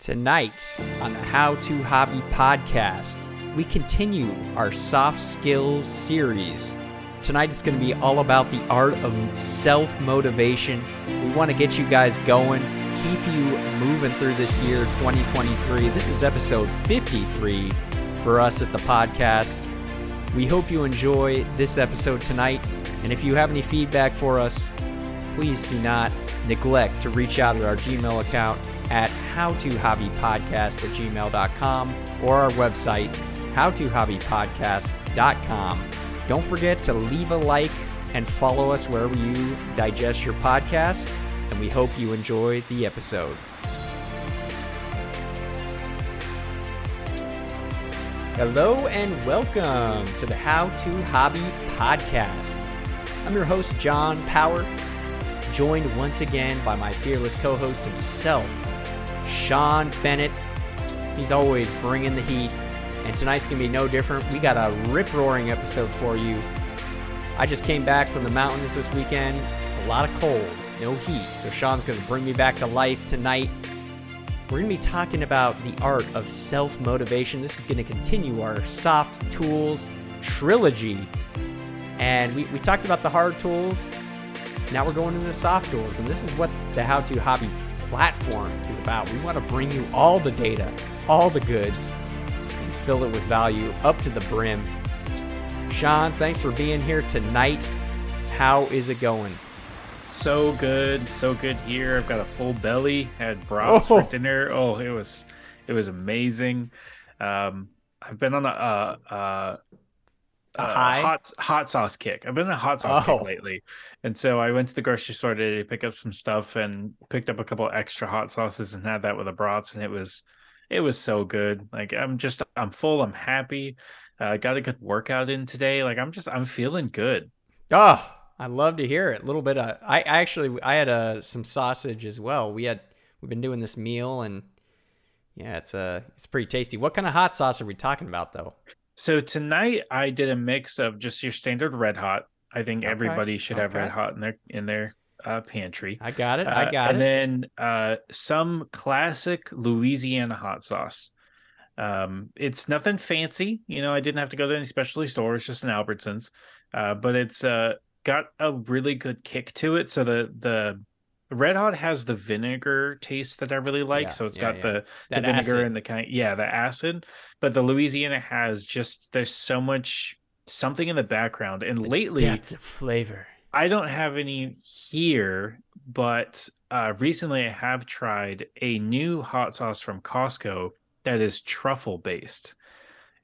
Tonight on the How to Hobby podcast, we continue our soft skills series. Tonight it's going to be all about the art of self motivation. We want to get you guys going, keep you moving through this year 2023. This is episode 53 for us at the podcast. We hope you enjoy this episode tonight. And if you have any feedback for us, please do not neglect to reach out at our Gmail account howtohobbypodcast at gmail.com or our website, howtohobbypodcast.com. Don't forget to leave a like and follow us wherever you digest your podcasts, and we hope you enjoy the episode. Hello and welcome to the How to Hobby podcast. I'm your host, John Power, joined once again by my fearless co host himself, Sean Bennett. He's always bringing the heat, and tonight's gonna be no different. We got a rip roaring episode for you. I just came back from the mountains this weekend, a lot of cold, no heat, so Sean's gonna bring me back to life tonight. We're gonna be talking about the art of self motivation. This is gonna continue our soft tools trilogy. And we, we talked about the hard tools. Now we're going into the soft tools, and this is what the How to Hobby platform is about. We want to bring you all the data, all the goods, and fill it with value up to the brim. Sean, thanks for being here tonight. How is it going? So good, so good here. I've got a full belly. Had brats Oh. for dinner. Oh, it was, it was amazing. Um, I've been on a, uh, uh, A uh, high? hot hot sauce kick. I've been on a hot sauce Oh. kick lately, and so I went to the grocery store today to pick up some stuff and picked up a couple extra hot sauces and had that with the brats, and it was it was so good. Like I'm just I'm full. I'm happy. uh, got a good workout in today. Like I'm just I'm feeling good. Oh, I love to hear it. A little bit of I I actually I had uh, some sausage as well. We had we've been doing this meal and yeah, it's uh it's pretty tasty. What kind of hot sauce are we talking about though? So tonight I did a mix of just your standard red hot. I think Okay, everybody should have red hot in their in their uh, pantry. I got it. Uh, I got and it. then uh, some classic Louisiana hot sauce. Um, it's nothing fancy, you know. I didn't have to go to any specialty store. It's just an Albertsons, uh, but it's uh, got a really good kick to it. So the the red hot has the vinegar taste that I really like. Yeah, so it's yeah, got yeah. the the vinegar acid. and the kind yeah the acid but the louisiana has just there's so much something in the background and lately Depth of flavor. i don't have any here but uh recently i have tried a new hot sauce from costco that is truffle based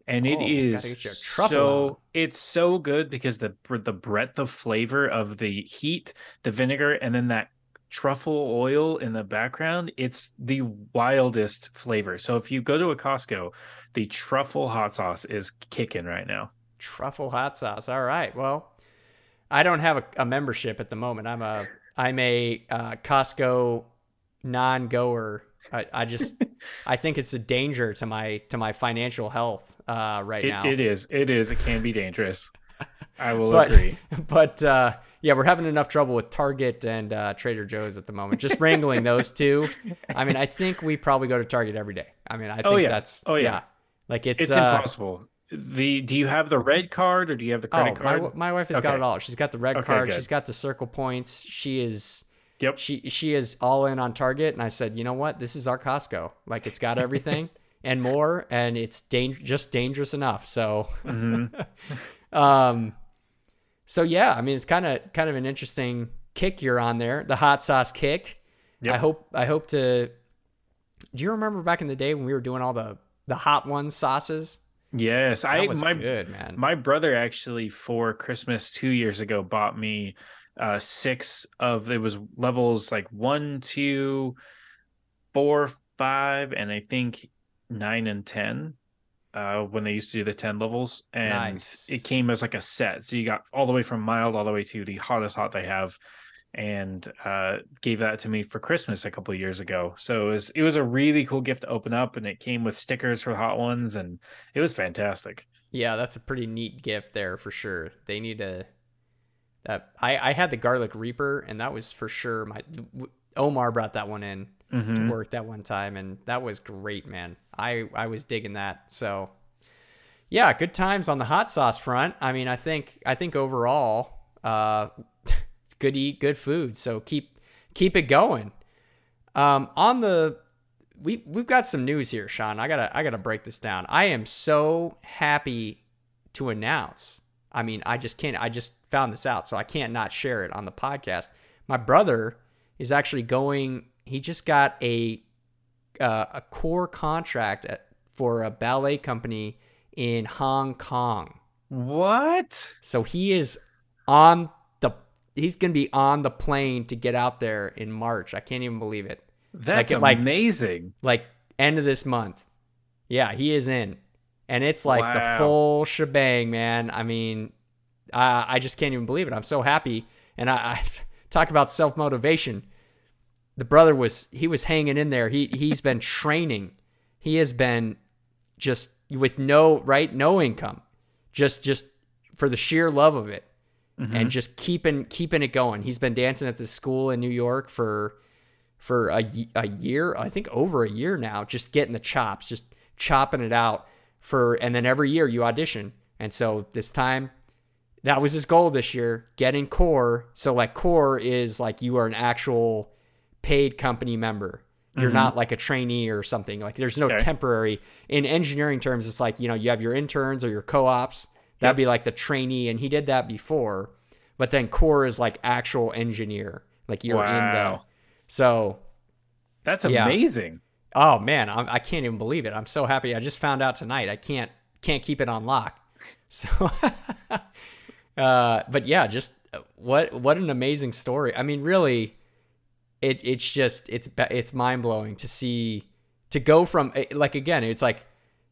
and it Oh, is gotta get your truffle so it's so good because the the breadth of flavor of the heat the vinegar and then that truffle oil in the background it's the wildest flavor so if you go to a costco the truffle hot sauce is kicking right now Truffle hot sauce. All right. Well, I don't have a, a membership at the moment. I'm a I'm a uh, Costco non-goer. I, I just I think it's a danger to my to my financial health uh, right it, now. it is it is it can be dangerous i will But- agree but uh, yeah, we're having enough trouble with Target and uh, Trader Joe's at the moment. Just wrangling those two. I mean, I think we probably go to Target every day. I mean, I think Oh, yeah. that's Oh, yeah. Like it's, it's, uh, impossible the do you have the red card or do you have the Oh, credit my, card w- my wife has got it all. She's got the red Okay, card. good. She's got the circle points. She is yep she she is all in on Target. And I said, you know what? This is our Costco. Like it's got everything and more, and it's dang- just dangerous enough. So, Mhm. um, so yeah, I mean, it's kind of kind of an interesting kick you're on there, the hot sauce kick. Yep. I hope I hope to. Do you remember back in the day when we were doing all the the hot ones sauces? yes That i was my good, man. My brother actually for Christmas two years ago bought me uh six of it was levels like one, two, four, five, and I think nine and ten. Uh, when they used to do the 10 levels and Nice. it came as like a set so you got all the way from mild all the way to the hottest hot they have and uh gave that to me for christmas a couple of years ago so it was it was a really cool gift to open up and it came with stickers for the hot ones and it was fantastic Yeah, that's a pretty neat gift there for sure. They need to. That I I had the garlic reaper, and that was for sure my. Omar brought that one in. Mm-hmm. work that one time, and that was great, man. I I was digging that. So yeah, good times on the hot sauce front. I mean, I think I think overall, uh, it's good to eat good food. So keep keep it going. Um, on the we we've got some news here, Sean. I gotta I gotta break this down. I am so happy to announce. I mean, I just can't. I just found this out, so I can't not share it on the podcast. My brother is actually going. He just got a uh, a corps contract for a ballet company in Hong Kong. What? So he is on the he's going to be on the plane to get out there in March. I can't even believe it. That's like, amazing. Like, like end of this month. Yeah, he is in. And it's like wow. the full shebang, man. I mean, I, I just can't even believe it. I'm so happy. And I, I talk about self motivation. The brother was he was hanging in there. He he's been training. He has been just with no right no income just just for the sheer love of it mm-hmm. and just keeping keeping it going he's been dancing at the school in new york for for a, a year i think over a year now just getting the chops just chopping it out for and then every year you audition and so this time that was his goal this year getting corps so like corps is like you are an actual paid company member you're mm-hmm. not like a trainee or something. Like there's no okay. temporary. In engineering terms, it's like, you know, you have your interns or your co-ops. That'd yep. be like the trainee. And he did that before. But then core is like actual engineer. Like you're wow. in the. So. That's amazing. Yeah. Oh man, I'm, I can not even believe it. I'm so happy. I just found out tonight. I can't can't keep it on lock. So, uh, but yeah, just what what an amazing story. I mean, really, it it's just it's it's mind blowing to see to go from eh, like again it's like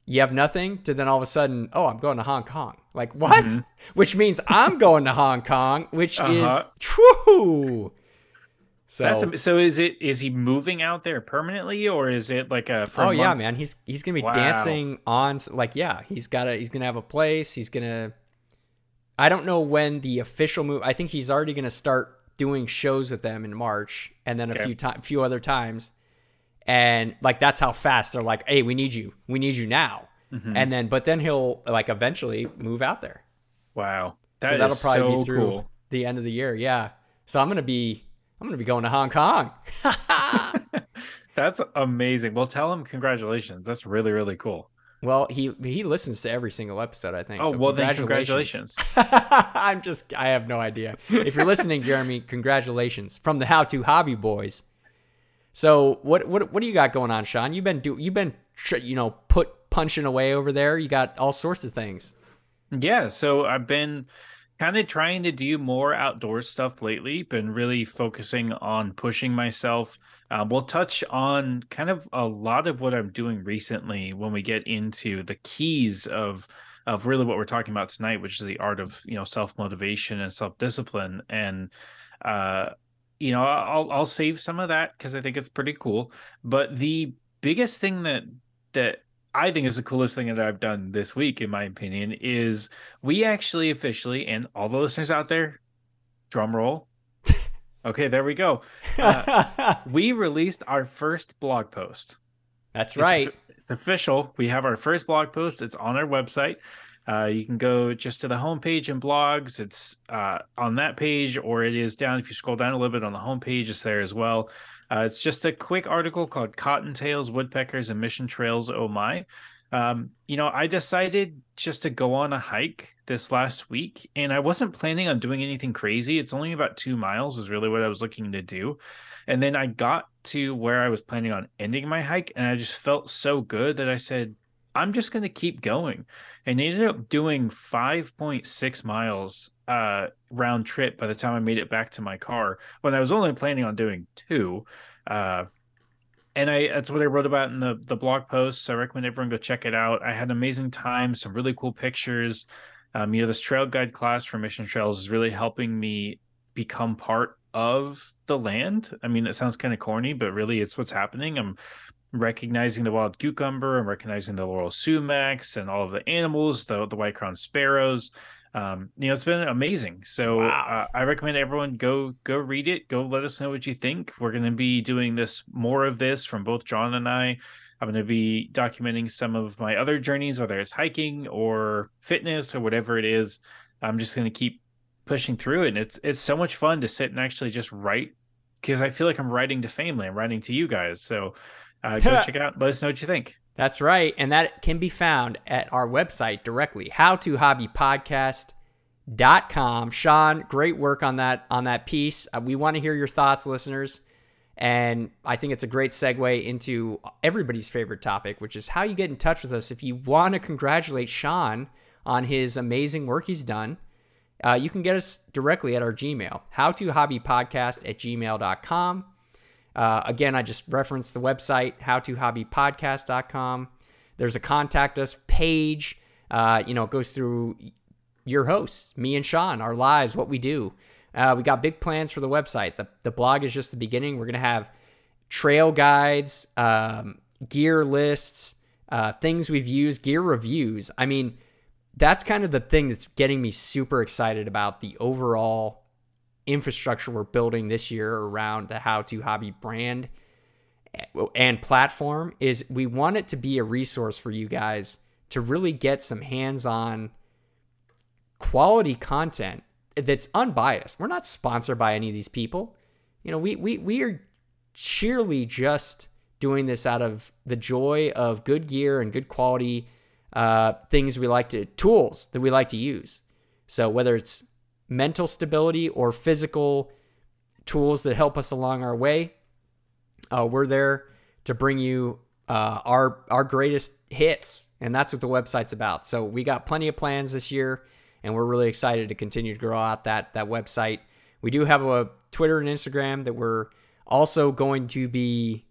you have nothing to then all of a sudden oh I'm going to Hong Kong like what mm-hmm. which means I'm going to Hong Kong which uh-huh. is whew, so That's, so is it is he moving out there permanently or is it like a oh months? yeah man he's he's gonna be wow. dancing on like yeah he's got a he's gonna have a place he's gonna I don't know when the official move I think he's already gonna start doing shows with them in March, and then a okay. few time, few other times, and like that's how fast they're like, "Hey, we need you, we need you now." Mm-hmm. And then, but then he'll like eventually move out there. Wow, that so that'll probably so be through cool. the end of the year. Yeah, so I'm gonna be I'm gonna be going to Hong Kong. That's amazing. Well, tell him congratulations. That's really really cool. Well, he he listens to every single episode, I think. Oh, so well congratulations. then congratulations. I'm just I have no idea. If you're listening, Jeremy, congratulations from the How to Hobby Boys. So, what what what do you got going on, Sean? You've been do you've been you know, put punching away over there. You got all sorts of things. Yeah, so I've been kind of trying to do more outdoor stuff lately been really focusing on pushing myself. Uh, we'll touch on kind of a lot of what i'm doing recently when we get into the keys of of really what we're talking about tonight which is the art of you know self motivation and self discipline and uh you know i'll i'll save some of that because i think it's pretty cool. But the biggest thing that that I think is the coolest thing that I've done this week, in my opinion, is we actually officially, and all the listeners out there, drum roll. Okay, there we go. Uh, we released our first blog post. That's right. It's, it's, official. We have our first blog post. It's on our website. Uh, you can go just to the homepage and blogs. It's uh, on that page, or it is down. If you scroll down a little bit on the homepage, it's there as well. Uh, it's just a quick article called Cottontails, Woodpeckers, and Mission Trails. Oh my. Um, you know, I decided just to go on a hike this last week, and I wasn't planning on doing anything crazy. It's only about two miles, is really what I was looking to do. And then I got to where I was planning on ending my hike, and I just felt so good that I said, I'm just going to keep going. And ended up doing 5.6 miles uh, round trip by the time I made it back to my car when I was only planning on doing two. Uh, and I that's what I wrote about in the the blog post. So I recommend everyone go check it out. I had an amazing time, some really cool pictures. Um, you know, this trail guide class for Mission Trails is really helping me become part of the land. I mean, it sounds kind of corny, but really it's what's happening. I'm recognizing the wild cucumber, I'm recognizing the laurel sumacs and all of the animals, the the white crowned sparrows. um, you know, it's been amazing. So wow. uh, I recommend everyone go go read it. Go let us know what you think. We're going to be doing this more of this from both John and I. I'm going to be documenting some of my other journeys, whether it's hiking or fitness or whatever it is. I'm just going to keep pushing through it. And it's it's so much fun to sit and actually just write because I feel like I'm writing to family. I'm writing to you guys. So uh, go check it out. Let us know what you think. That's right. And that can be found at our website directly, howtohobbypodcast.com. Sean, great work on that on that piece. Uh, we want to hear your thoughts, listeners. And I think it's a great segue into everybody's favorite topic, which is how you get in touch with us. If you want to congratulate Sean on his amazing work he's done, uh, you can get us directly at our Gmail, howtohobbypodcast at gmail.com. Uh, again, I just referenced the website, howtohobbypodcast.com. There's a contact us page. Uh, you know, it goes through your hosts, me and Sean, our lives, what we do. Uh, we got big plans for the website. The, the blog is just the beginning. We're going to have trail guides, um, gear lists, uh, things we've used, gear reviews. I mean, that's kind of the thing that's getting me super excited about the overall infrastructure we're building this year around the how to hobby brand and platform is we want it to be a resource for you guys to really get some hands-on quality content that's unbiased. We're not sponsored by any of these people. You know, we we we are sheerly just doing this out of the joy of good gear and good quality uh, things we like to tools that we like to use. So whether it's mental stability or physical tools that help us along our way. Uh, we're there to bring you uh, our our greatest hits, and that's what the website's about. So we got plenty of plans this year, and we're really excited to continue to grow out that that website. We do have a Twitter and Instagram that we're also going to be.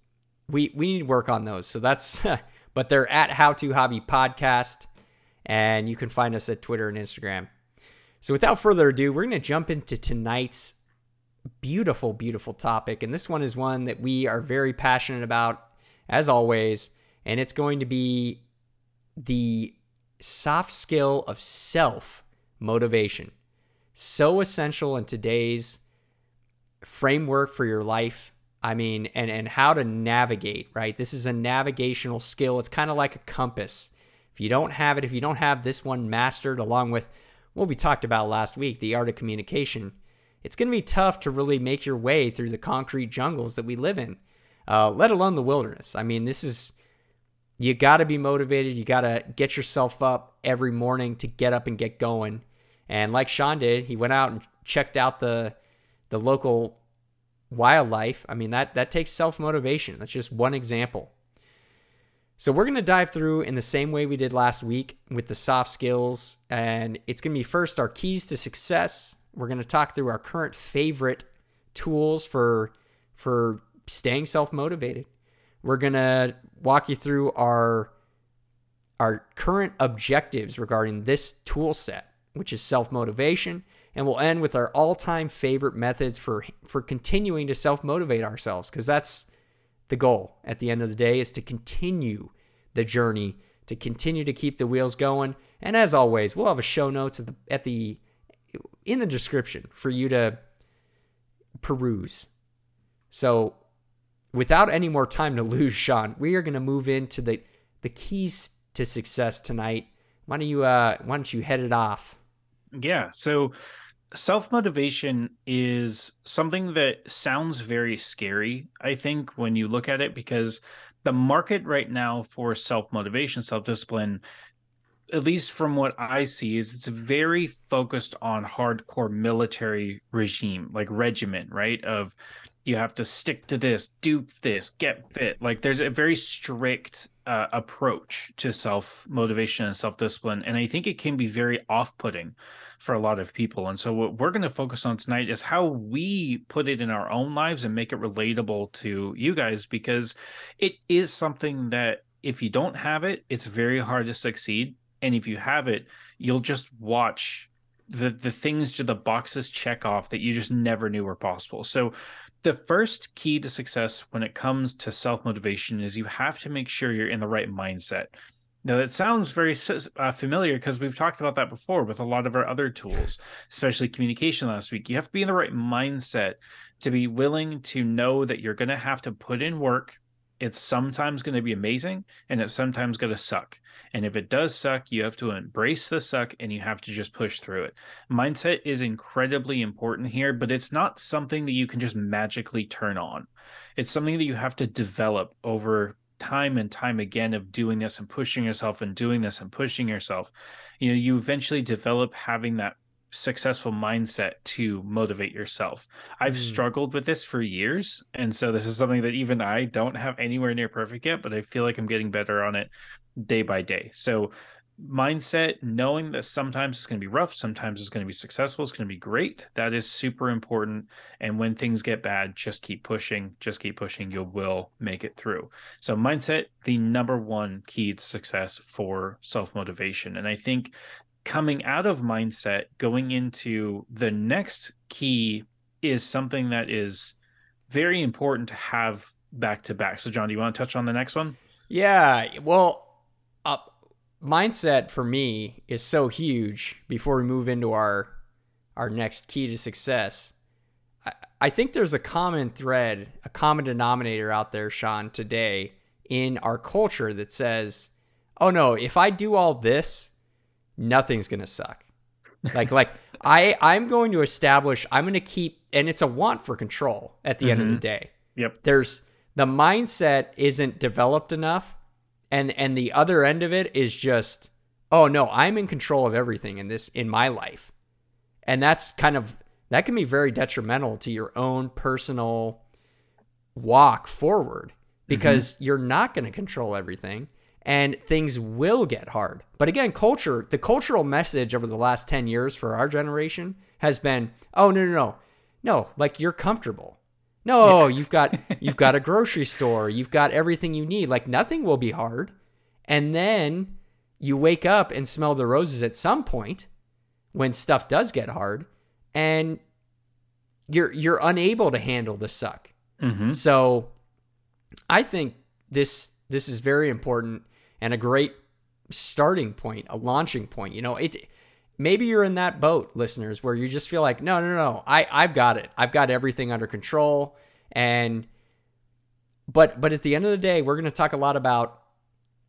We we need to work on those. So that's, but they're at How to Hobby Podcast, and you can find us at Twitter and Instagram. So without further ado, we're going to jump into tonight's beautiful, beautiful topic. And this one is one that we are very passionate about, as always. And it's going to be the soft skill of self motivation. So essential in today's framework for your life. I mean, and, and how to navigate, right? This is a navigational skill. It's kind of like a compass. If you don't have it, if you don't have this one mastered along with what we talked about last week, the art of communication, it's going to be tough to really make your way through the concrete jungles that we live in, uh, let alone the wilderness. I mean, this is, you got to be motivated. You got to get yourself up every morning to get up and get going. And like Sean did, he went out and checked out the, the local wildlife. I mean, that, that takes self motivation. That's just one example. So we're going to dive through in the same way we did last week with the soft skills. And it's going to be first our keys to success. We're going to talk through our current favorite tools for for staying self-motivated. We're going to walk you through our our current objectives regarding this tool set, which is self-motivation, and we'll end with our all-time favorite methods for for continuing to self-motivate ourselves because that's the goal at the end of the day is to continue the journey, to continue to keep the wheels going. And as always, we'll have a show notes at the at the in the description for you to peruse. So, without any more time to lose, Sean, we are going to move into the the keys to success tonight. Why don't you uh why don't you head it off? Yeah. So self motivation is something that sounds very scary, I think, when you look at it, because the market right now for self motivation, self discipline, at least from what I see, is it's very focused on hardcore military regime, like regiment, right? Of you have to stick to this, do this, get fit. Like there's a very strict uh, approach to self motivation and self discipline. And I think it can be very off putting for a lot of people. And so, what we're going to focus on tonight is how we put it in our own lives and make it relatable to you guys because it is something that if you don't have it, it's very hard to succeed. And if you have it, you'll just watch the the things to the boxes check off that you just never knew were possible. So the first key to success when it comes to self motivation is you have to make sure you're in the right mindset. No, it sounds very uh, familiar because we've talked about that before with a lot of our other tools, especially communication last week. You have to be in the right mindset to be willing to know that you're going to have to put in work. It's sometimes going to be amazing and it's sometimes going to suck. And if it does suck, you have to embrace the suck and you have to just push through it. Mindset is incredibly important here, but it's not something that you can just magically turn on. It's something that you have to develop over time and time again of doing this and pushing yourself and doing this and pushing yourself you know you eventually develop having that successful mindset to motivate yourself i've mm. struggled with this for years and so this is something that even i don't have anywhere near perfect yet but i feel like i'm getting better on it day by day so mindset, knowing that sometimes it's going to be rough, sometimes it's going to be successful, it's going to be great. That is super important. And when things get bad, just keep pushing, just keep pushing. You will make it through. So, mindset, the number one key to success for self motivation. And I think coming out of mindset, going into the next key is something that is very important to have back to back. So, John, do you want to touch on the next one? Yeah. Well, mindset for me is so huge before we move into our our next key to success. I, I think there's a common thread, a common denominator out there, Sean, today in our culture that says, "Oh no, if I do all this, nothing's gonna suck." like like I I'm going to establish I'm going to keep and it's a want for control at the mm-hmm. end of the mm-hmm. day. Yep. There's the mindset isn't developed enough and and the other end of it is just oh no i'm in control of everything in this in my life. And that's kind of that can be very detrimental to your own personal walk forward because mm-hmm. you're not going to control everything and things will get hard. But again culture the cultural message over the last 10 years for our generation has been oh no no no. No like you're comfortable no, yeah. you've got you've got a grocery store, you've got everything you need. Like nothing will be hard. And then you wake up and smell the roses at some point when stuff does get hard and you're you're unable to handle the suck. Mm-hmm. So I think this this is very important and a great starting point, a launching point. You know, it maybe you're in that boat, listeners, where you just feel like, no, no, no, I, I've got it. I've got everything under control. And but but at the end of the day, we're going to talk a lot about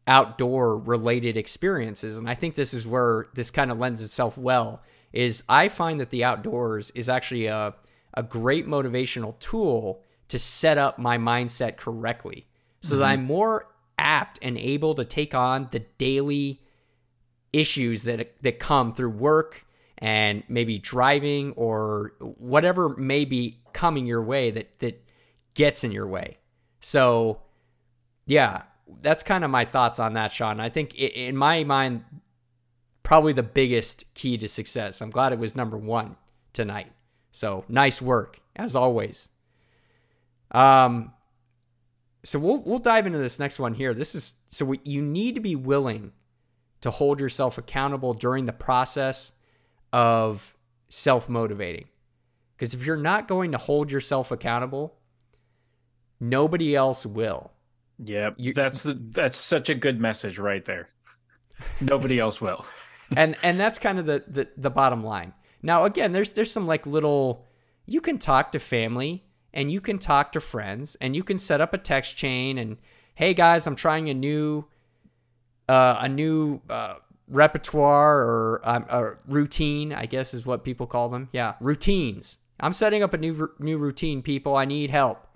outdoor related experiences. And I think this is where this kind of lends itself well is I find that the outdoors is actually a, a great motivational tool to set up my mindset correctly so mm-hmm. that I'm more apt and able to take on the daily issues that that come through work and maybe driving or whatever may be coming your way that that gets in your way. So, yeah, that's kind of my thoughts on that, Sean. I think in my mind, probably the biggest key to success. I'm glad it was number one tonight. So nice work as always. Um, so we'll we'll dive into this next one here. This is so we, you need to be willing to hold yourself accountable during the process of self motivating. Because if you're not going to hold yourself accountable, nobody else will. Yep. You, that's the, that's such a good message right there. Nobody else will. and and that's kind of the, the the bottom line. Now again, there's there's some like little you can talk to family and you can talk to friends and you can set up a text chain and hey guys, I'm trying a new uh, a new uh, repertoire or um, a routine, I guess is what people call them. Yeah, routines. I'm setting up a new new routine, people. I need help.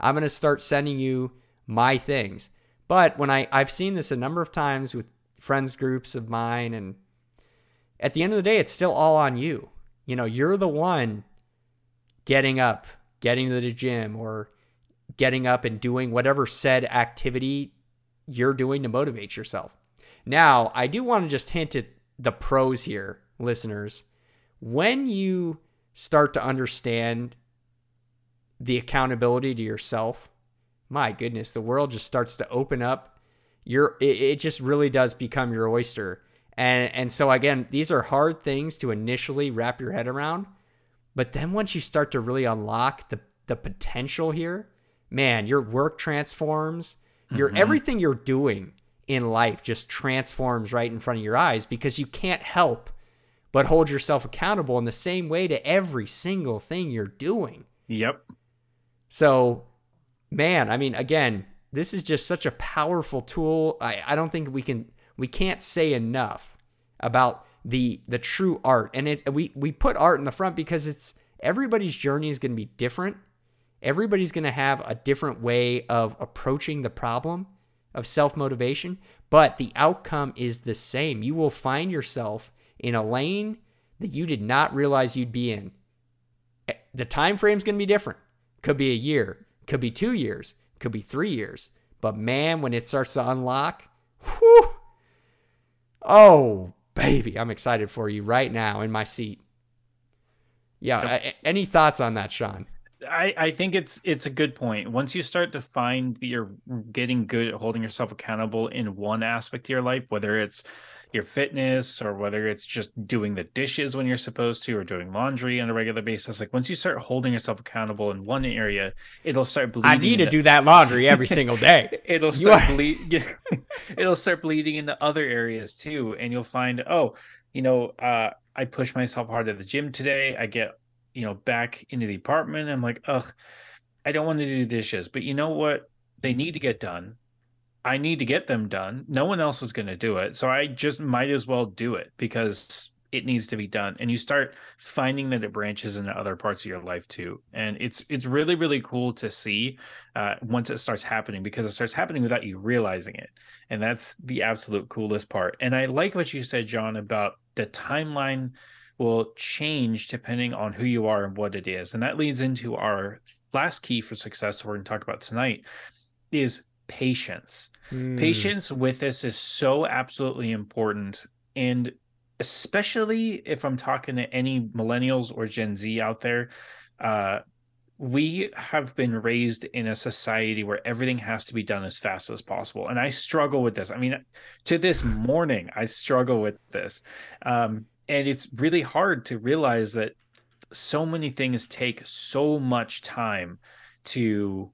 I'm to start sending you my things. But when I I've seen this a number of times with friends groups of mine and at the end of the day it's still all on you. You know, you're the one getting up, getting to the gym or getting up and doing whatever said activity you're doing to motivate yourself. Now, I do want to just hint at the pros here, listeners. When you start to understand the accountability to yourself, my goodness, the world just starts to open up. Your it, it just really does become your oyster. And and so again, these are hard things to initially wrap your head around, but then once you start to really unlock the the potential here, man, your work transforms. Your mm-hmm. everything you're doing in life just transforms right in front of your eyes because you can't help but hold yourself accountable in the same way to every single thing you're doing. Yep. So, man, I mean, again, this is just such a powerful tool. I, I don't think we can we can't say enough about the the true art. And it we we put art in the front because it's everybody's journey is going to be different. Everybody's going to have a different way of approaching the problem of self-motivation, but the outcome is the same. You will find yourself in a lane that you did not realize you'd be in. Eh, the time frame is going to be different. Could be a year, could be 2 years, could be 3 years. But man, when it starts to unlock, whew, oh, baby, I'm excited for you right now in my seat. Yeah, any thoughts on that, Sean? I, I think it's it's a good point. Once you start to find that you're getting good at holding yourself accountable in one aspect of your life, whether it's your fitness or whether it's just doing the dishes when you're supposed to or doing laundry on a regular basis like once you start holding yourself accountable in one area it'll start bleeding i need to do that laundry every single day it'll start bleed it'll start bleeding into other areas too and you'll find oh you know uh, i push myself hard at the gym today i get you know back into the apartment i'm like ugh i don't want to do dishes but you know what they need to get done I need to get them done. No one else is going to do it. So I just might as well do it because it needs to be done. And you start finding that it branches into other parts of your life too. And it's it's really really cool to see uh, once it starts happening because it starts happening without you realizing it. And that's the absolute coolest part. And I like what you said, John, about the timeline will change depending on who you are and what it is. And that leads into our last key for success we're going to talk about tonight is patience. Mm. Patience with this is so absolutely important. And especially if I'm talking to any millennials or Gen Z out there, uh, we have been raised in a society where everything has to be done as fast as possible. And I struggle with this. I mean, to this morning, I struggle with this. Um, and it's really hard to realize that so many things take so much time to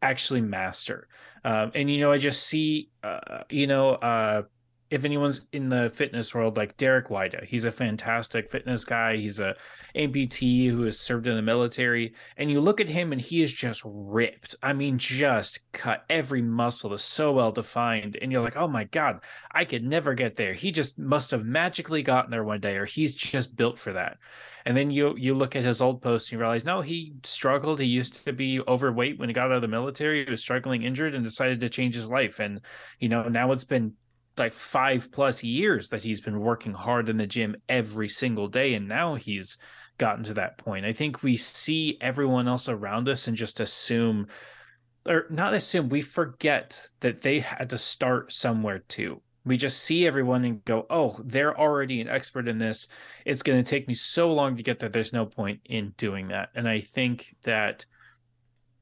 actually master. Um, and you know, I just see, uh, you know, uh, if anyone's in the fitness world, like Derek Weida, he's a fantastic fitness guy. He's a amputee who has served in the military, and you look at him and he is just ripped. I mean, just cut. Every muscle is so well defined, and you're like, oh my god, I could never get there. He just must have magically gotten there one day, or he's just built for that. And then you you look at his old posts and you realize, no, he struggled. He used to be overweight when he got out of the military. He was struggling, injured, and decided to change his life. And you know, now it's been like five plus years that he's been working hard in the gym every single day, and now he's gotten to that point. I think we see everyone else around us and just assume or not assume we forget that they had to start somewhere too. We just see everyone and go oh they're already an expert in this. It's going to take me so long to get there. There's no point in doing that. And i think that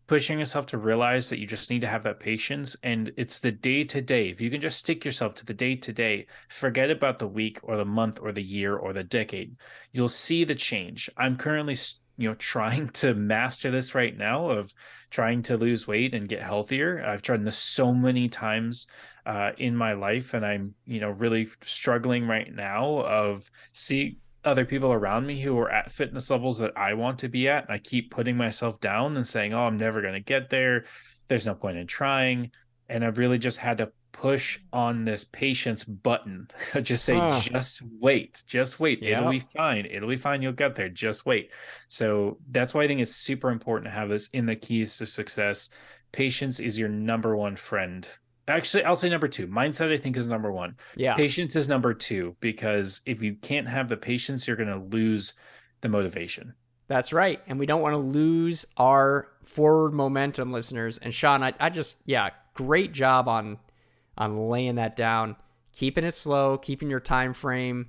pushing yourself to realize that you just need to have that patience and it's the day to day. If you can just stick yourself to the day to day forget about the week or the month or the year or the decade. You'll see the change. I'm currently you know trying to master this right now of trying to lose weight and get healthier. I've tried this so many times uh, in my life and i'm you know really struggling right now of see other people around me who are at fitness levels that i want to be at and i keep putting myself down and saying oh i'm never going to get there there's no point in trying and i've really just had to push on this patience button. just say, huh. just wait, just wait. Yep. It'll be fine. It'll be fine. You'll get there. Just wait. So that's why I think it's super important to have this in the keys to success. Patience is your number one friend. Actually, I'll say number two. Mindset, I think, is number one. Yeah. Patience is number two because if you can't have the patience, you're going to lose the motivation. That's right. And we don't want to lose our forward momentum, listeners. And Sean, I, I just, yeah, great job on on laying that down, keeping it slow, keeping your time frame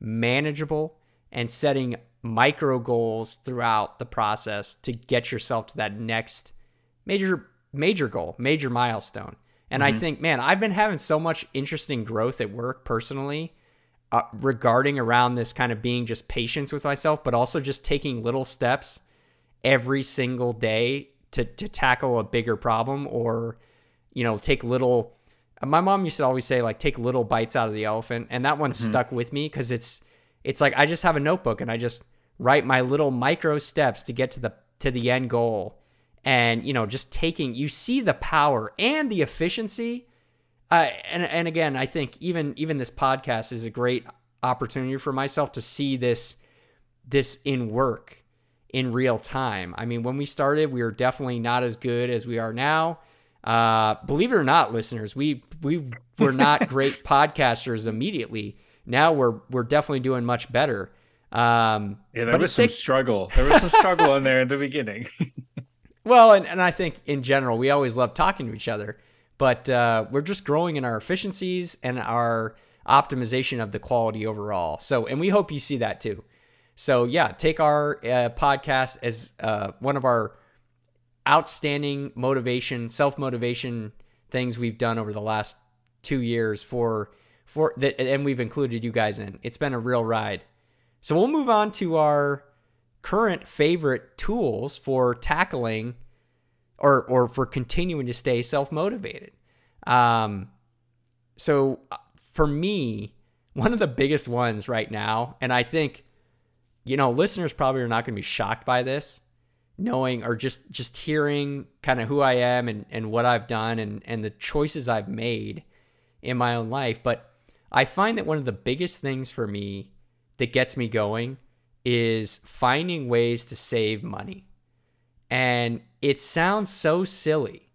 manageable, and setting micro goals throughout the process to get yourself to that next major major goal, major milestone. And mm-hmm. I think, man, I've been having so much interesting growth at work personally uh, regarding around this kind of being just patience with myself, but also just taking little steps every single day to to tackle a bigger problem or you know take little my mom used to always say like take little bites out of the elephant, and that one Mm-hmm. stuck with me because it's it's like I just have a notebook and I just write my little micro steps to get to the to the end goal, and you know just taking you see the power and the efficiency. Uh, and and again, I think even even this podcast is a great opportunity for myself to see this this in work in real time. I mean, when we started, we were definitely not as good as we are now. Uh, believe it or not, listeners, we we were not great podcasters immediately. Now we're we're definitely doing much better. Um, Yeah, there was some struggle. There was some struggle in there in the beginning. Well, and, and I think in general, we always love talking to each other, but uh, we're just growing in our efficiencies and our optimization of the quality overall. So, and we hope you see that too. So, yeah, take our uh, podcast as uh, one of our outstanding motivation, self motivation things we've done over the last two years for for that, and we've included you guys in. It's been a real ride. So we'll move on to our current favorite tools for tackling or or for continuing to stay self motivated. Um, so uh, for me, one of the biggest ones right now, and I think you know listeners probably are not going to be shocked by this, knowing or just just hearing kind of who I am and and what I've done and and the choices I've made in my own life, but I find that one of the biggest things for me that gets me going is finding ways to save money. And it sounds so silly.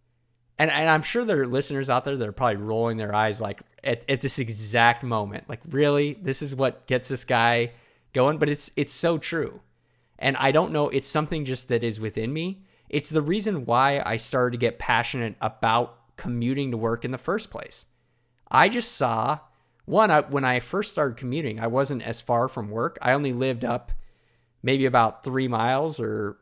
And, and I'm sure there are listeners out there that are probably rolling their eyes like at, at this exact moment. Like, really? This is what gets this guy going? But it's it's so true. And I don't know, it's something just that is within me. It's the reason why I started to get passionate about commuting to work in the first place. I just saw one I, when I first started commuting, I wasn't as far from work. I only lived up maybe about three miles, or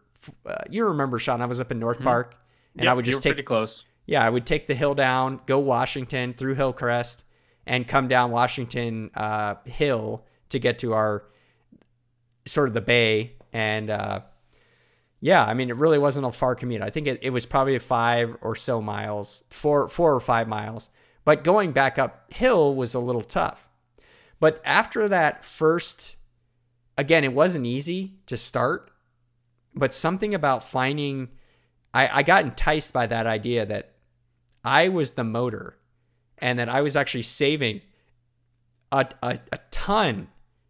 uh, you remember, Sean? I was up in North Park, and I Yep, would you just take pretty close. yeah, I would take the hill down, go Washington through Hillcrest, and come down Washington uh, Hill to get to our sort of the bay. And uh, yeah, I mean, it really wasn't a far commute. I think it, it was probably five or so miles, four four or five miles. But going back uphill was a little tough. But after that first, again, it wasn't easy to start, but something about finding, I, I got enticed by that idea that I was the motor and that I was actually saving a, a, a ton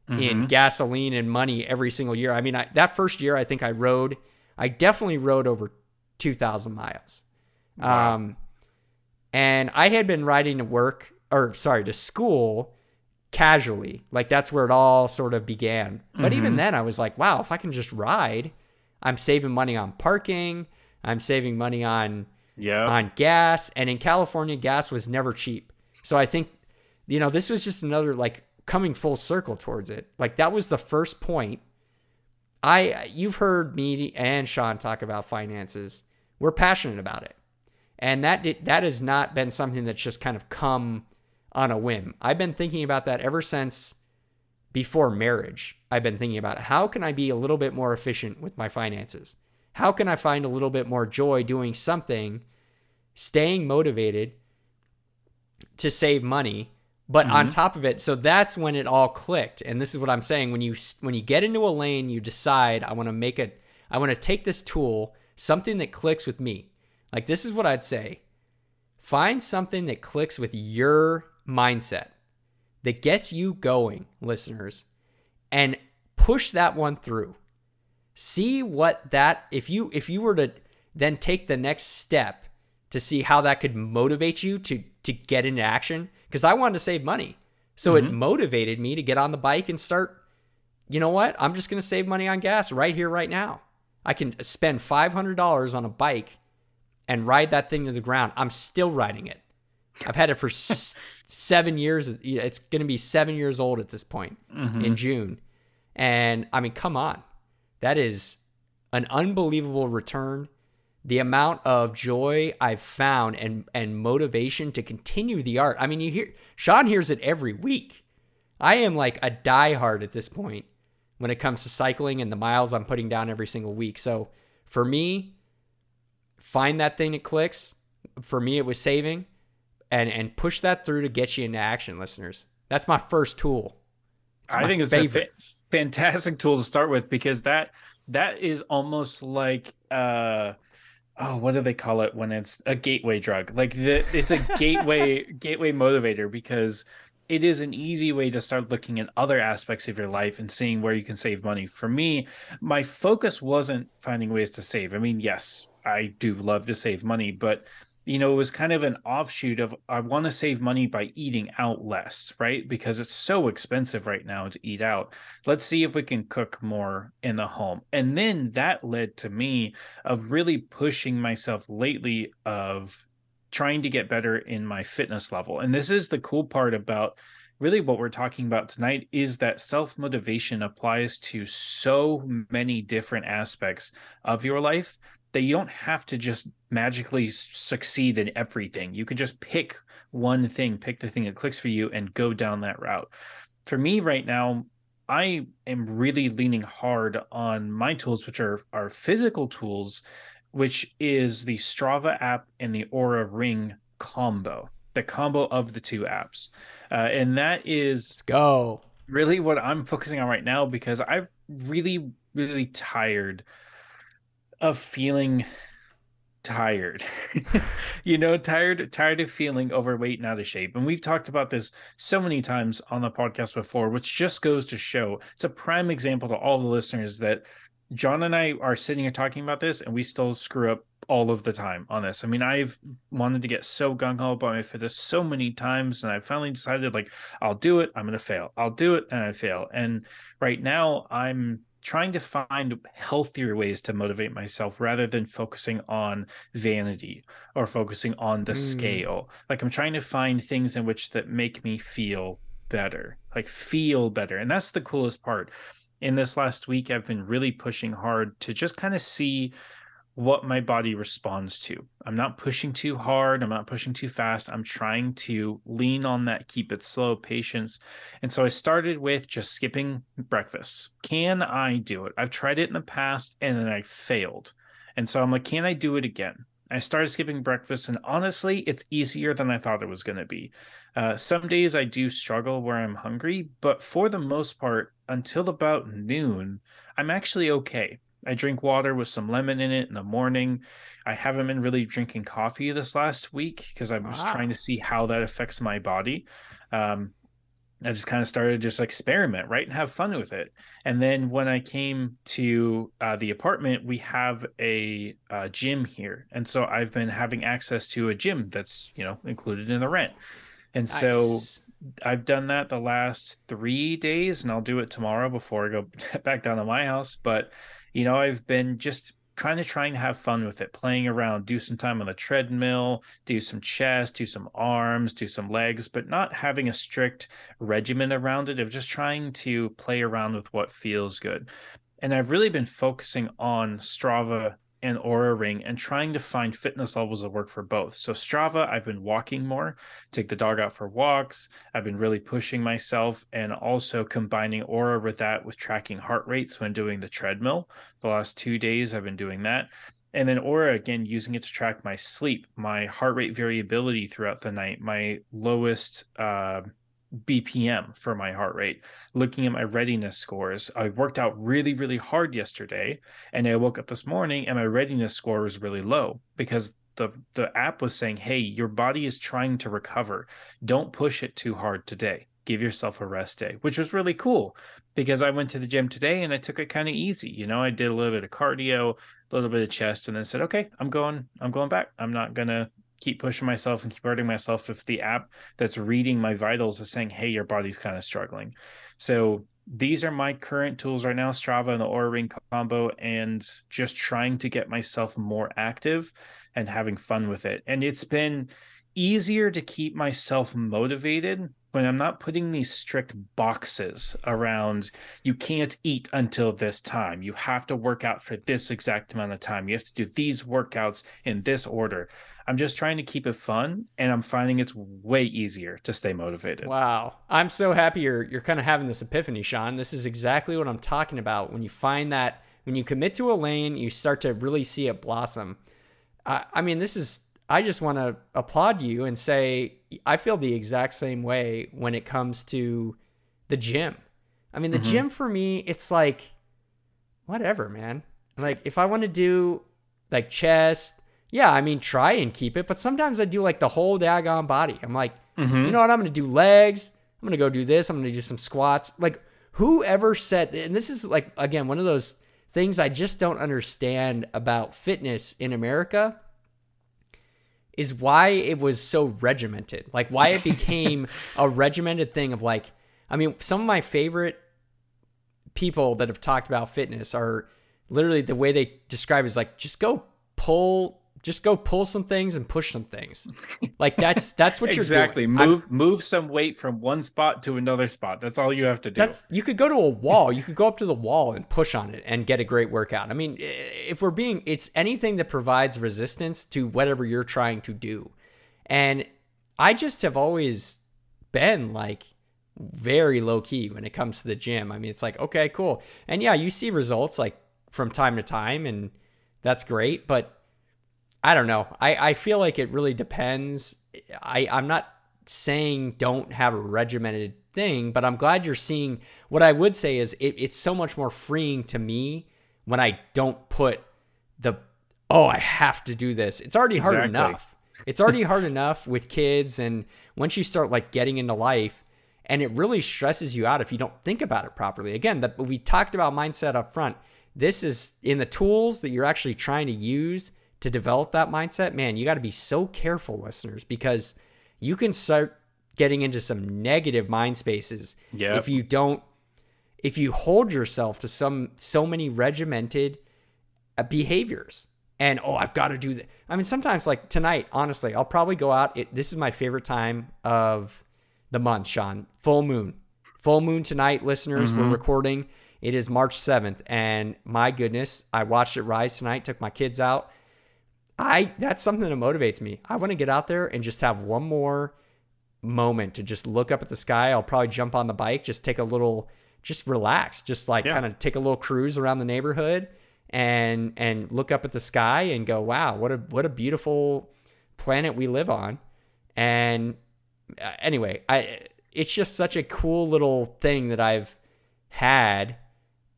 in gasoline and money every single year. I mean, I, that first year, I think I rode, I definitely rode over 2,000 miles. Wow. Um, and I had been riding to work, or sorry, to school casually. Like that's where it all sort of began. But even mm-hmm. then, I was like, wow, if I can just ride, I'm saving money on parking. I'm saving money on Yeah. on gas. And in California, gas was never cheap. So I think, you know, this was just another like coming full circle towards it. Like that was the first point. I you've heard me and Sean talk about finances. We're passionate about it. And that did, that has not been something that's just kind of come on a whim. I've been thinking about that ever since before marriage. I've been thinking about how can I be a little bit more efficient with my finances? How can I find a little bit more joy doing something, staying motivated to save money, but on mm-hmm. top of it, so that's when it all clicked. And this is what I'm saying when you when you get into a lane, you decide I want to make it I want to take this tool, something that clicks with me. Like this is what I'd say. Find something that clicks with your mindset. That gets you going, listeners, and push that one through see what that if you if you were to then take the next step to see how that could motivate you to to get into action because I wanted to save money. So it mm-hmm. motivated me to get on the bike and start you know what? I'm just going to save money on gas right here right now. I can spend $500 on a bike and ride that thing to the ground. I'm still riding it. I've had it for s- 7 years. It's going to be 7 years old at this point mm-hmm. in June. And I mean, come on. That is an unbelievable return. The amount of joy I've found and and motivation to continue the art. I mean, you hear Sean hears it every week. I am like a diehard at this point when it comes to cycling and the miles I'm putting down every single week. So for me, find that thing that clicks. For me, it was saving. and and push that through to get you into action, listeners. That's my first tool. It's I think it's favorite. a fa- fantastic tool to start with because that that is almost like uh oh what do they call it when it's a gateway drug like the, it's a gateway gateway motivator because it is an easy way to start looking at other aspects of your life and seeing where you can save money for me my focus wasn't finding ways to save i mean yes i do love to save money but you know, it was kind of an offshoot of I want to save money by eating out less, right? Because it's so expensive right now to eat out. Let's see if we can cook more in the home. And then that led to me of really pushing myself lately of trying to get better in my fitness level. And this is the cool part about really what we're talking about tonight is that self motivation applies to so many different aspects of your life that you don't have to just magically succeed in everything. You can just pick one thing, pick the thing that clicks for you, and go down that route. For me, right now, I am really leaning hard on my tools, which are are physical tools, which is the Strava app and the Oura Ring combo, the combo of the two apps, uh, and that is let's go. Really, what I'm focusing on right now because I'm really, really tired of feeling tired. You know tired tired of feeling overweight and out of shape. And we've talked about this so many times on the podcast before which just goes to show it's a prime example to all the listeners that john and i are sitting here talking about this and we still screw up all of the time on this. I mean i've wanted to get so gung-ho about my fitness so many times and i finally decided like i'll do it i'm gonna fail. I'll do it and i fail. And right now i'm trying to find healthier ways to motivate myself rather than focusing on vanity or focusing on the mm. scale. Like i'm trying to find things in which that make me feel better like feel better. And that's the coolest part. In this last week i've been really pushing hard to just kind of see what my body responds to. I'm not pushing too hard. I'm not pushing too fast. I'm trying to lean on that, keep it slow, patience. And so I started with just skipping breakfast. Can I do it? I've tried it in the past and then I failed. And so I'm like, can I do it again? I started skipping breakfast, and honestly, it's easier than I thought it was going to be. Uh, some days I do struggle where I'm hungry, but for the most part, until about noon, I'm actually okay. I drink water with some lemon in it in the morning. I haven't been really drinking coffee this last week because I was wow. trying to see how that affects my body. Um, I just kind of started just experiment, right, and have fun with it. And then when I came to uh, the apartment, we have a uh, gym here, and so I've been having access to a gym that's you know included in the rent. And nice. so I've done that the last three days, and I'll do it tomorrow before I go back down to my house. But you know, I've been just kind of trying to have fun with it, playing around, do some time on the treadmill, do some chest, do some arms, do some legs, but not having a strict regimen around it of just trying to play around with what feels good. And I've really been focusing on Strava and Oura Ring and trying to find fitness levels that work for both. So Strava, I've been walking more, take the dog out for walks. I've been really pushing myself and also combining Oura with that with tracking heart rates when doing the treadmill. The last two days I've been doing that. And then Oura, again using it to track my sleep, my heart rate variability throughout the night, my lowest uh, BPM for my heart rate, looking at my readiness scores. I worked out really, really hard yesterday, and I woke up this morning and my readiness score was really low because the the app was saying, "Hey, your body is trying to recover. Don't push it too hard today. Give yourself a rest day," which was really cool because I went to the gym today and I took it kind of easy. You know, I did a little bit of cardio, a little bit of chest, and then said, "Okay, I'm going. I'm going back. I'm not gonna keep pushing myself and keep hurting myself if the app that's reading my vitals is saying, hey, your body's kind of struggling. So these are my current tools right now Strava and the Oura Ring combo, and just trying to get myself more active and having fun with it. And it's been easier to keep myself motivated when I'm not putting these strict boxes around you can't eat until this time. You have to work out for this exact amount of time. You have to do these workouts in this order. I'm just trying to keep it fun and I'm finding it's way easier to stay motivated. Wow. I'm so happy you're you're kind of having this epiphany, Sean. This is exactly what I'm talking about. When you find that when you commit to a lane, you start to really see it blossom. I, I mean, this is I just want to applaud you and say I feel the exact same way when it comes to the gym. I mean, the mm-hmm. gym for me, it's like whatever, man. Like if I want to do like chest, yeah, I mean try and keep it, but sometimes I do like the whole daggone body. I'm like, mm-hmm. you know what? I'm gonna do legs. I'm gonna go do this. I'm gonna do some squats. Like whoever said, and this is like again one of those things I just don't understand about fitness in America is why it was so regimented. Like why it became a regimented thing of like I mean some of my favorite people that have talked about fitness are literally the way they describe it is like just go pull just go pull some things and push some things. Like that's that's what you're exactly. doing. Move I'm, move some weight from one spot to another spot. That's all you have to do. That's you could go to a wall. You could go up to the wall and push on it and get a great workout. I mean, if we're being, it's anything that provides resistance to whatever you're trying to do. And I just have always been like very low key when it comes to the gym. I mean, it's like okay, cool, and yeah, you see results like from time to time, and that's great, but I don't know. I, I feel like it really depends. I, I'm not saying don't have a regimented thing, but I'm glad you're seeing what I would say is it, it's so much more freeing to me when I don't put the, oh, I have to do this. It's already hard exactly. enough. It's already hard enough with kids. And once you start like getting into life, and it really stresses you out if you don't think about it properly. Again, that we talked about mindset up front. This is in the tools that you're actually trying to use to develop that mindset, man, you got to be so careful, listeners, because you can start getting into some negative mind spaces yep. if you don't if you hold yourself to some so many regimented uh, behaviors and oh i've got to do that i mean sometimes like tonight honestly i'll probably go out it, this is my favorite time of the month sean full moon full moon tonight listeners mm-hmm. we're recording it is march 7th and my goodness i watched it rise tonight took my kids out I that's something that motivates me. I want to get out there and just have one more moment to just look up at the sky. I'll probably jump on the bike, just take a little just relax, just like yeah. kind of take a little cruise around the neighborhood and and look up at the sky and go, "Wow, what a what a beautiful planet we live on." And uh, anyway, I it's just such a cool little thing that I've had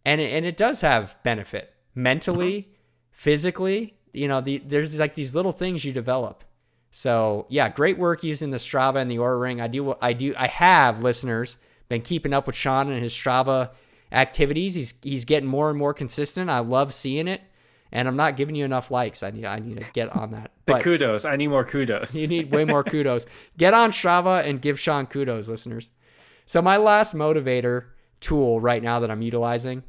and it, and it does have benefit mentally, mm-hmm. physically, you know, the, there's like these little things you develop. So yeah, great work using the Strava and the Oura Ring. I do, I do, I have listeners been keeping up with Sean and his Strava activities. He's he's getting more and more consistent. I love seeing it, and I'm not giving you enough likes. I need I need to get on that. the but kudos. I need more kudos. you need way more kudos. Get on Strava and give Sean kudos, listeners. So my last motivator tool right now that I'm utilizing,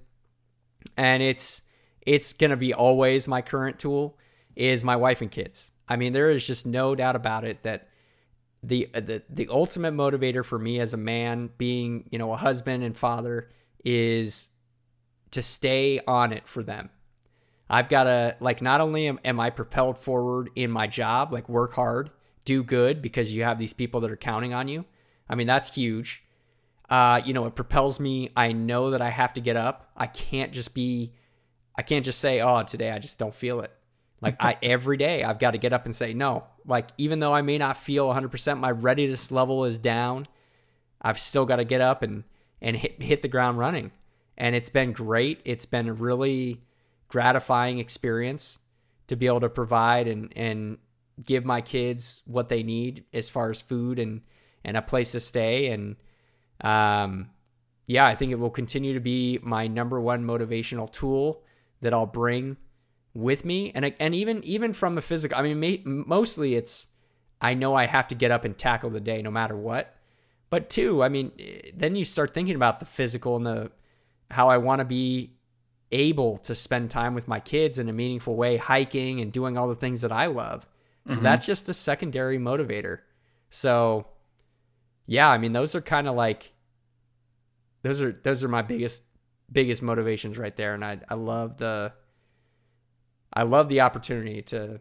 and it's it's going to be always my current tool is my wife and kids. I mean, there is just no doubt about it that the the the ultimate motivator for me as a man, being you know a husband and father, is to stay on it for them. I've got to like not only am, am I propelled forward in my job, like work hard, do good because you have these people that are counting on you. I mean, that's huge. Uh, you know, it propels me. I know that I have to get up. I can't just be I can't just say, "Oh, today I just don't feel it." Like I every day I've got to get up and say, "No." Like even though I may not feel 100%, my readiness level is down. I've still got to get up and and hit hit the ground running. And it's been great. It's been a really gratifying experience to be able to provide and and give my kids what they need as far as food and and a place to stay and um yeah, I think it will continue to be my number one motivational tool that I'll bring with me, and and even even from the physical. I mean, mostly it's I know I have to get up and tackle the day no matter what. But two, I mean, then you start thinking about the physical and the how I want to be able to spend time with my kids in a meaningful way, hiking and doing all the things that I love. So mm-hmm. that's just a secondary motivator. So yeah, I mean, those are kind of like those are those are my biggest biggest motivations right there. And I, I love the, I love the opportunity to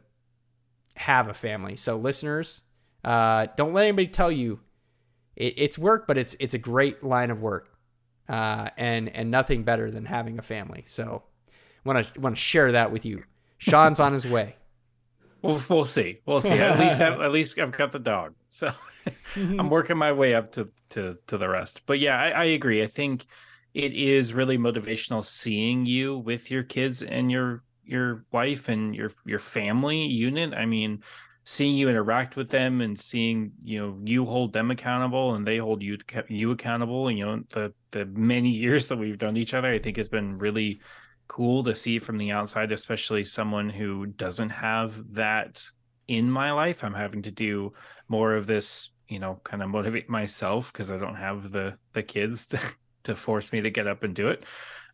have a family. So listeners, uh, don't let anybody tell you it, it's work, but it's, it's a great line of work. Uh, and, and nothing better than having a family. So want to, want to share that with you. Sean's on his way. Well, we'll see. We'll see. At least, I've, at least I've got the dog, so I'm working my way up to to to the rest. But yeah, I, I agree. I think it is really motivational seeing you with your kids and your your wife and your your family unit. I mean, seeing you interact with them and seeing you know you hold them accountable and they hold you you accountable. You know the the many years that we've done each other, I think has been really cool to see from the outside, especially someone who doesn't have that in my life. I'm having to do more of this, you know, kind of motivate myself because I don't have the the kids to, to force me to get up and do it.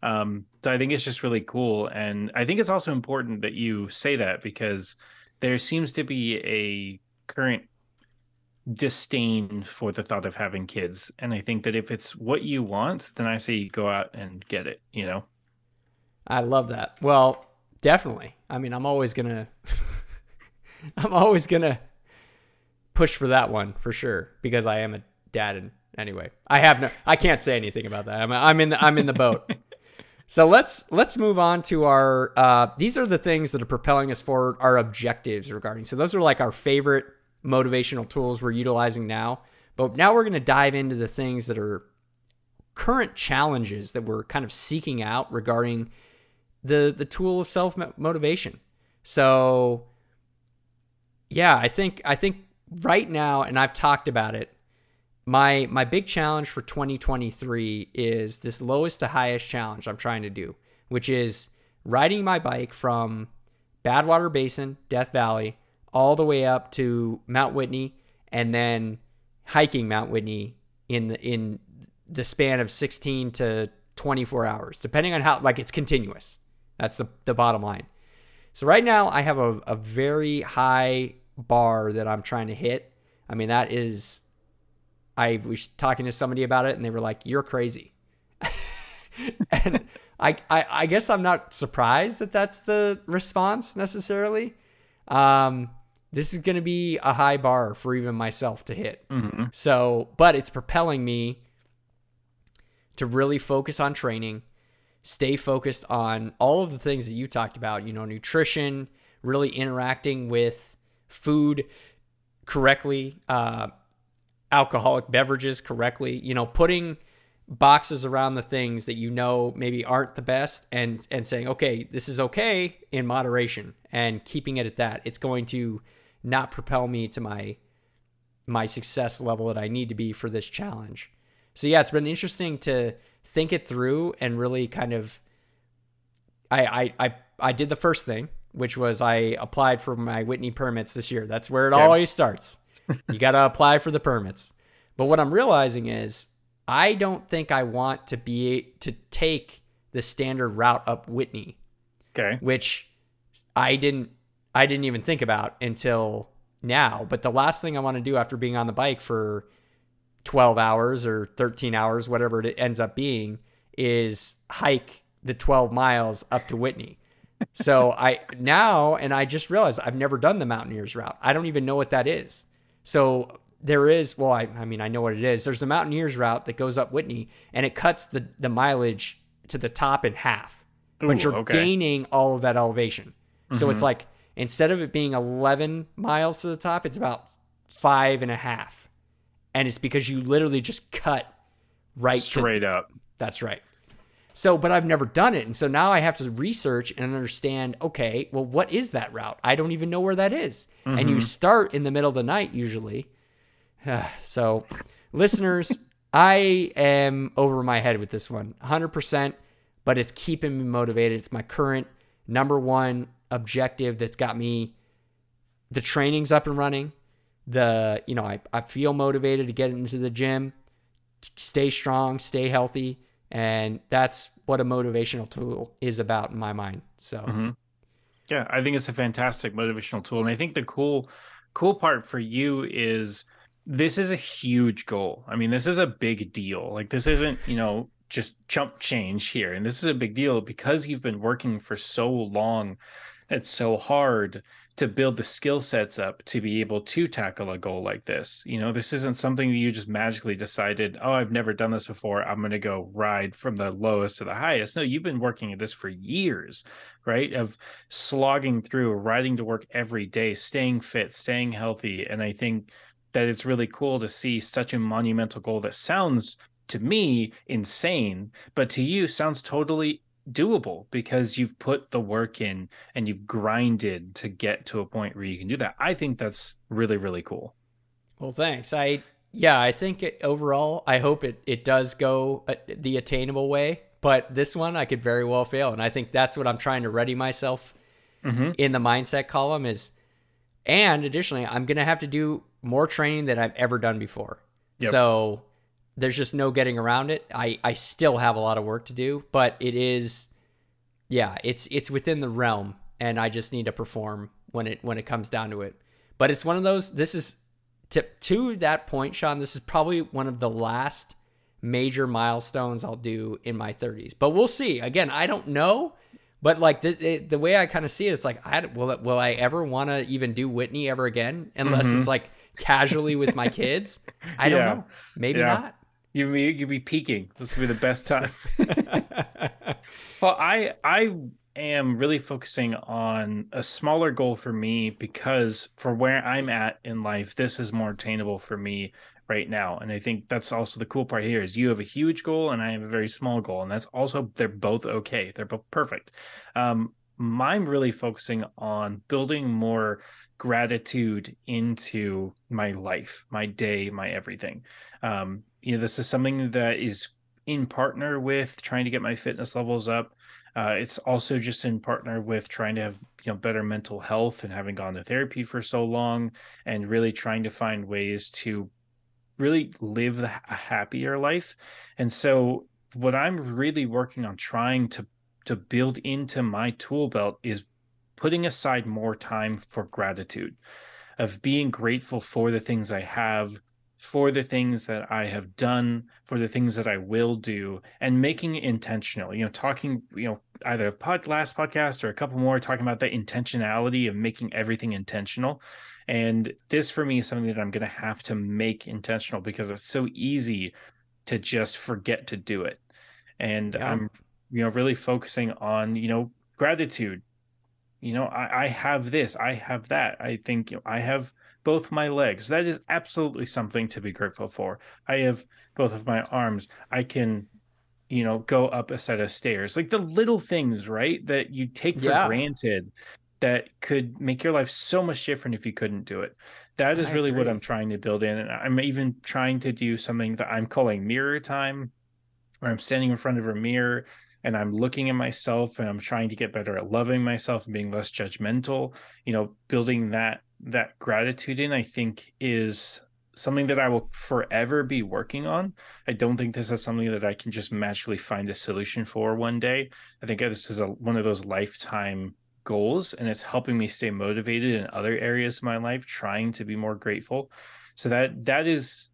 Um, so I think it's just really cool, and I think it's also important that you say that because there seems to be a current disdain for the thought of having kids, and I think that if it's what you want, then I say you go out and get it. You know. I love that. Well, definitely. I mean, I'm always gonna, I'm always gonna push for that one for sure because I am a dad. And anyway, I have no, I can't say anything about that. I'm, I'm in the, I'm in the boat. so let's let's move on to our. Uh, these are the things that are propelling us forward. Our objectives regarding. So those are like our favorite motivational tools we're utilizing now. But now we're going to dive into the things that are current challenges that we're kind of seeking out regarding the the tool of self motivation. So yeah, I think I think right now and I've talked about it my my big challenge for 2023 is this lowest to highest challenge I'm trying to do, which is riding my bike from Badwater Basin, Death Valley, all the way up to Mount Whitney and then hiking Mount Whitney in the in the span of 16 to 24 hours, depending on how like it's continuous. That's the, the bottom line. So right now I have a, a very high bar that I'm trying to hit. I mean, that is, I was talking to somebody about it and they were like, you're crazy. and I, I, I, guess I'm not surprised that that's the response necessarily. Um, this is going to be a high bar for even myself to hit. Mm-hmm. So, but it's propelling me to really focus on training, stay focused on all of the things that you talked about, you know, nutrition, really interacting with food correctly, uh, alcoholic beverages correctly, you know, putting boxes around the things that you know maybe aren't the best and and saying okay this is okay in moderation and keeping it at that it's going to not propel me to my my success level that I need to be for this challenge so yeah it's been interesting to think it through and really kind of I I I, I did the first thing, which was I applied for my Whitney permits this year. That's where it okay. always starts. You got to apply for the permits. But what I'm realizing is I don't think I want to be to take the standard route up Whitney. Okay. Which I didn't I didn't even think about until now. But the last thing I want to do after being on the bike for 12 hours or 13 hours, whatever it ends up being, is hike the 12 miles up to Whitney. so I now, and I just realized I've never done the Mountaineers route. I don't even know what that is. So there is, well, I, I mean, I know what it is. There's a Mountaineers route that goes up Whitney and it cuts the, the mileage to the top in half, Ooh, but you're okay. gaining all of that elevation. Mm-hmm. So it's mm-hmm. like, instead of it being 11 miles to the top, it's about five and a half and it's because you literally just cut right straight to, up. That's right. So, but I've never done it. And so now I have to research and understand okay, well, what is that route? I don't even know where that is. Mm-hmm. And you mm-hmm. start in the middle of the night usually. so, listeners, I am over my head with this one 100%, but it's keeping me motivated. It's my current number one objective that's got me the training's up and running the you know I, I feel motivated to get into the gym stay strong stay healthy and that's what a motivational tool is about in my mind so. Mm-hmm. yeah i think it's a fantastic motivational tool and i think the cool cool part for you is this is a huge goal. I mean this is a big deal. Like this isn't you know just chump change here and this is a big deal because you've been working for so long. It's so hard to build the skill sets up to be able to tackle a goal like this. You know, this isn't something that you just magically decided, oh, I've never done this before. I'm going to go ride from the lowest to the highest. No, you've been working at this for years, right? Of slogging through, riding to work every day, staying fit, staying healthy. And I think that it's really cool to see such a monumental goal that sounds to me insane, but to you sounds totally doable because you've put the work in and you've grinded to get to a point where you can do that. I think that's really really cool. Well, thanks. I yeah, I think it, overall I hope it it does go uh, the attainable way, but this one I could very well fail and I think that's what I'm trying to ready myself mm-hmm. in the mindset column is and additionally, I'm going to have to do more training than I've ever done before. Yep. So there's just no getting around it. I I still have a lot of work to do, but it is yeah, it's it's within the realm and I just need to perform when it when it comes down to it. But it's one of those this is to to that point, Sean, this is probably one of the last major milestones I'll do in my 30s. But we'll see. Again, I don't know, but like the the way I kind of see it, it's like I will will I ever want to even do Whitney ever again unless mm-hmm. it's like casually with my kids? I don't know. Maybe yeah. not. You'd be you'd be peaking. This would be the best time. well, I I am really focusing on a smaller goal for me because for where I'm at in life, this is more attainable for me right now. And I think that's also the cool part here is you have a huge goal and I have a very small goal. And that's also they're both okay. They're both perfect. Um, I'm really focusing on building more gratitude into my life, my day, my everything. Um, you know, this is something that is in partner with trying to get my fitness levels up. Uh, it's also just in partner with trying to have you know better mental health and having gone to therapy for so long and really trying to find ways to really live a happier life. And so what I'm really working on trying to to build into my tool belt is putting aside more time for gratitude of being grateful for the things I have for the things that I have done, for the things that I will do, and making it intentional. You know, talking, you know, either pod, last podcast or a couple more talking about the intentionality of making everything intentional. And this for me is something that I'm going to have to make intentional because it's so easy to just forget to do it. And yeah. I'm, you know, really focusing on, you know, gratitude. You know, I, I have this, I have that. I think you know, I have both my legs. That is absolutely something to be grateful for. I have both of my arms. I can, you know, go up a set of stairs. Like the little things, right? That you take for yeah. granted that could make your life so much different if you couldn't do it. That is I really agree. what I'm trying to build in. And I'm even trying to do something that I'm calling mirror time, where I'm standing in front of a mirror and I'm looking at myself and I'm trying to get better at loving myself and being less judgmental. You know, building that that gratitude in, I think, is something that I will forever be working on. I don't think this is something that I can just magically find a solution for one day. I think this is a one of those lifetime goals and it's helping me stay motivated in other areas of my life trying to be more grateful. So that that is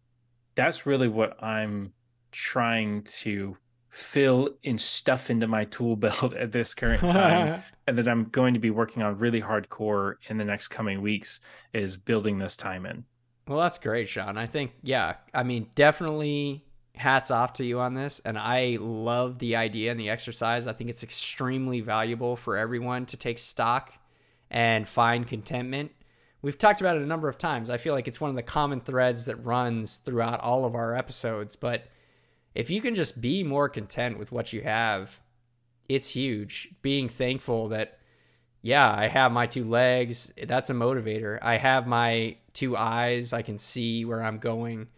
that's really what I'm trying to fill in stuff into my tool belt at this current time and that I'm going to be working on really hardcore in the next coming weeks is building this time in. Well, that's great, Sean. I think yeah, I mean, definitely hats off to you on this and I love the idea and the exercise. I think it's extremely valuable for everyone to take stock and find contentment. We've talked about it a number of times. I feel like it's one of the common threads that runs throughout all of our episodes, but if you can just be more content with what you have, it's huge. Being thankful that, yeah, I have my two legs, that's a motivator. I have my two eyes, I can see where I'm going.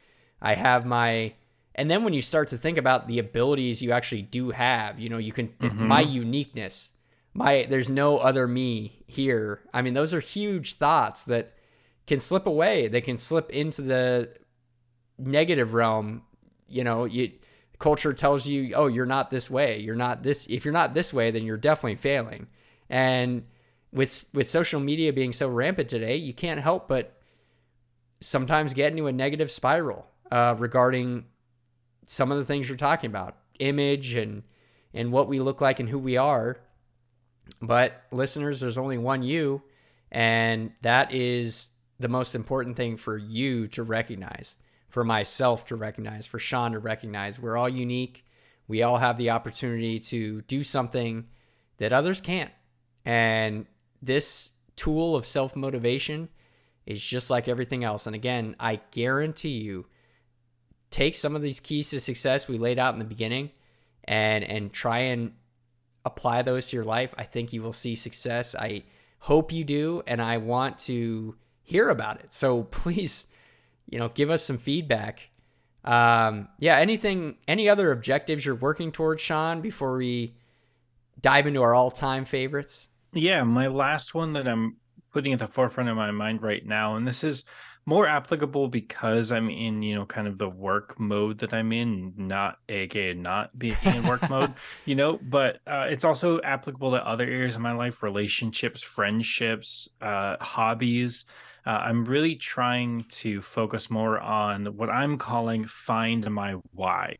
I have my, and then when you start to think about the abilities you actually do have, you know, you can, mm-hmm. my uniqueness, my, there's no other me here. I mean, those are huge thoughts that can slip away. They can slip into the negative realm. You know, you, culture tells you, oh, you're not this way. You're not this. If you're not this way, then you're definitely failing. And with with social media being so rampant today, you can't help but sometimes get into a negative spiral uh, regarding some of the things you're talking about, image and and what we look like and who we are. But listeners, there's only one you, And that is the most important thing for you to recognize, for myself to recognize, for Sean to recognize. We're all unique. We all have the opportunity to do something that others can't. And this tool of self motivation is just like everything else. And again, I guarantee you, take some of these keys to success we laid out in the beginning and and try and apply those to your life. I think you will see success. I hope you do, and I want to hear about it. So please, you know, give us some feedback. Um, yeah, anything, any other objectives you're working towards, Sean, before we dive into our all-time favorites? Yeah, my last one that I'm putting at the forefront of my mind right now, and this is more applicable because I'm in, you know, kind of the work mode that I'm in, not aka not being in work mode, you know, but uh, it's also applicable to other areas of my life, relationships, friendships, uh, hobbies. Uh, I'm really trying to focus more on what I'm calling find my why.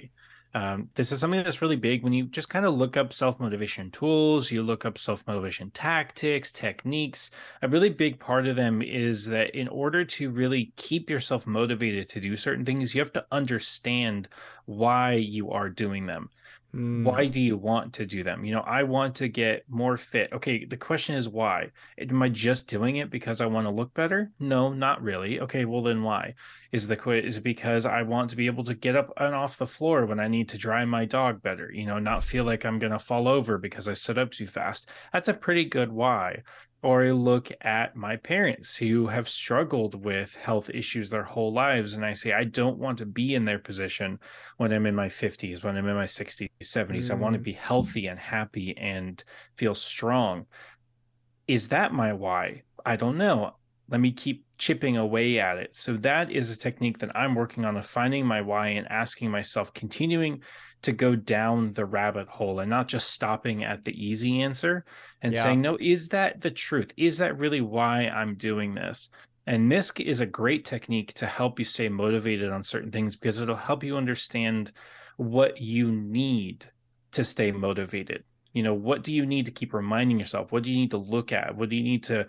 Um, this is something that's really big when you just kind of look up self motivation tools, you look up self motivation tactics, techniques. A really big part of them is that in order to really keep yourself motivated to do certain things, you have to understand why you are doing them. Mm. Why do you want to do them? You know, I want to get more fit. Okay, the question is why? Am I just doing it because I want to look better? No, not really. Okay, well then why? Is the quit is it because I want to be able to get up and off the floor when I need to dry my dog better? You know, not feel like I'm gonna fall over because I stood up too fast. That's a pretty good why or I look at my parents who have struggled with health issues their whole lives. And I say, I don't want to be in their position when I'm in my 50s, when I'm in my 60s, 70s. Mm. I want to be healthy and happy and feel strong. Is that my why? I don't know. Let me keep chipping away at it. So that is a technique that I'm working on of finding my why and asking myself, continuing to go down the rabbit hole and not just stopping at the easy answer and yeah. saying, no, is that the truth? Is that really why I'm doing this? And this is a great technique to help you stay motivated on certain things because it'll help you understand what you need to stay motivated. You know, what do you need to keep reminding yourself? What do you need to look at? What do you need to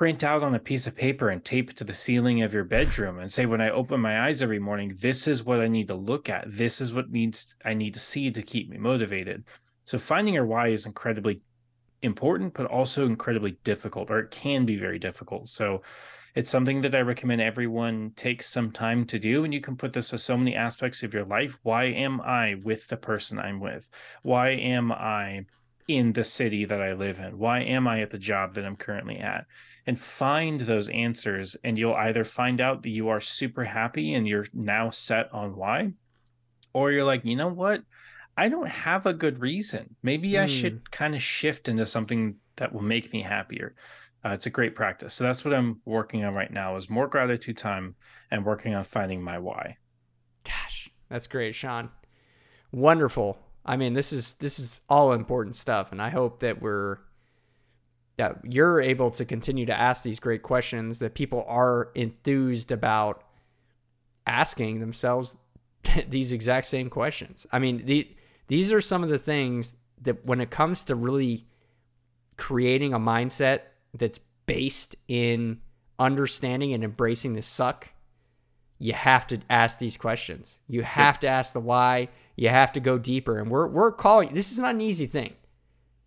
print out on a piece of paper and tape to the ceiling of your bedroom and say when i open my eyes every morning this is what i need to look at. This is what needs i need to see to keep me motivated. So finding your why is incredibly important but also incredibly difficult or it can be very difficult. So it's something that i recommend everyone takes some time to do and you can put this to so many aspects of your life. Why am i with the person i'm with? Why am i in the city that i live in? Why am i at the job that i'm currently at and find those answers and you'll either find out that you are super happy and you're now set on why or you're like you know what? I don't have a good reason. Maybe mm. i should hmm. kind of shift into something that will make me happier. Uh, it's a great practice. So that's what i'm working on right now is more gratitude time and working on finding my why. Gosh that's great sean. Wonderful. I mean this is this is all important stuff and i hope that we're that you're able to continue to ask these great questions that people are enthused about asking themselves these exact same questions. I mean, the, these are some of the things that when it comes to really creating a mindset that's based in understanding and embracing the suck, you have to ask these questions. You have to ask the why. You have to go deeper. And we're we're calling this is not an easy thing.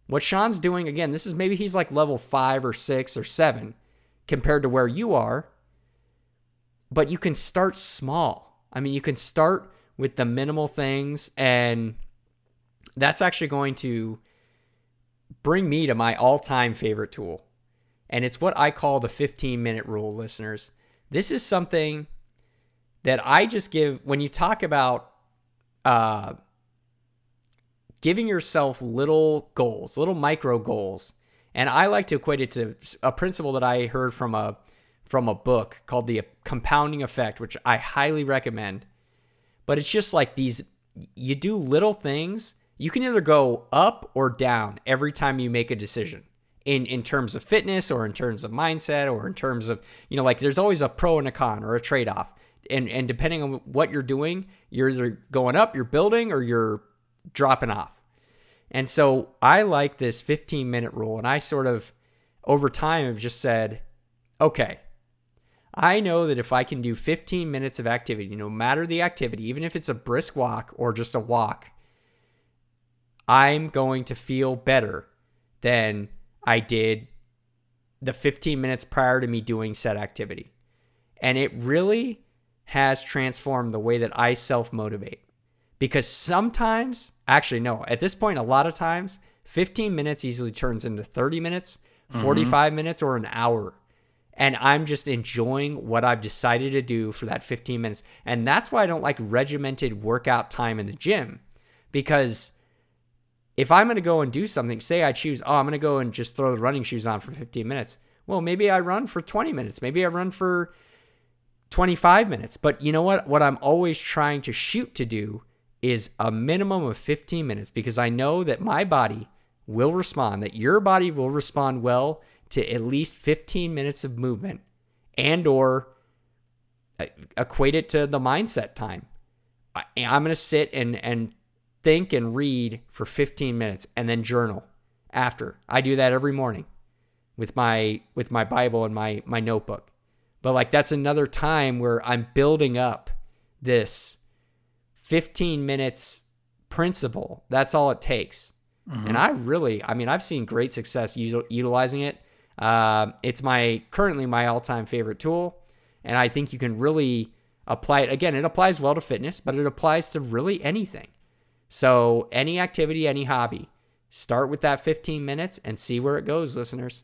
What Sean's doing, again, this is maybe he's like level five or six or seven compared to where you are. But you can start small. I mean, you can start with the minimal things, and that's actually going to bring me to my all time favorite tool. And it's what I call the 15 minute rule, listeners. This is something that I just give when you talk about uh, giving yourself little goals, little micro goals. And I like to equate it to a principle that I heard from a from a book called the compounding effect, which I highly recommend. But it's just like these you do little things, you can either go up or down every time you make a decision. In in terms of fitness or in terms of mindset or in terms of, you know, like there's always a pro and a con or a trade-off. And and depending on what you're doing, you're either going up, you're building or you're dropping off. And so I like this 15 minute rule and I sort of over time have just said, okay, I know that if I can do 15 minutes of activity, no matter the activity, even if it's a brisk walk or just a walk, I'm going to feel better than I did the 15 minutes prior to me doing said activity. And it really has transformed the way that I self motivate. Because sometimes, actually, no, at this point, a lot of times, 15 minutes easily turns into 30 minutes, 45 mm-hmm. minutes, or an hour. And I'm just enjoying what I've decided to do for that 15 minutes. And that's why I don't like regimented workout time in the gym. Because if I'm going to go and do something, say I choose, oh, I'm going to go and just throw the running shoes on for 15 minutes. Well, maybe I run for 20 minutes. Maybe I run for 25 minutes. But you know what? What I'm always trying to shoot to do is a minimum of 15 minutes because I know that my body will respond, that your body will respond well to at least 15 minutes of movement and or uh, equate it to the mindset time. I'm going to sit and and think and read for 15 minutes and then journal after. I do that every morning with my with my Bible and my my notebook. But like that's another time where I'm building up this 15 minutes principle. That's all it takes. Mm-hmm. And I really, I mean, I've seen great success utilizing it. Uh, it's my currently my all-time favorite tool, and I think you can really apply it. Again, it applies well to fitness, but it applies to really anything. So, any activity, any hobby, start with that 15 minutes and see where it goes, listeners.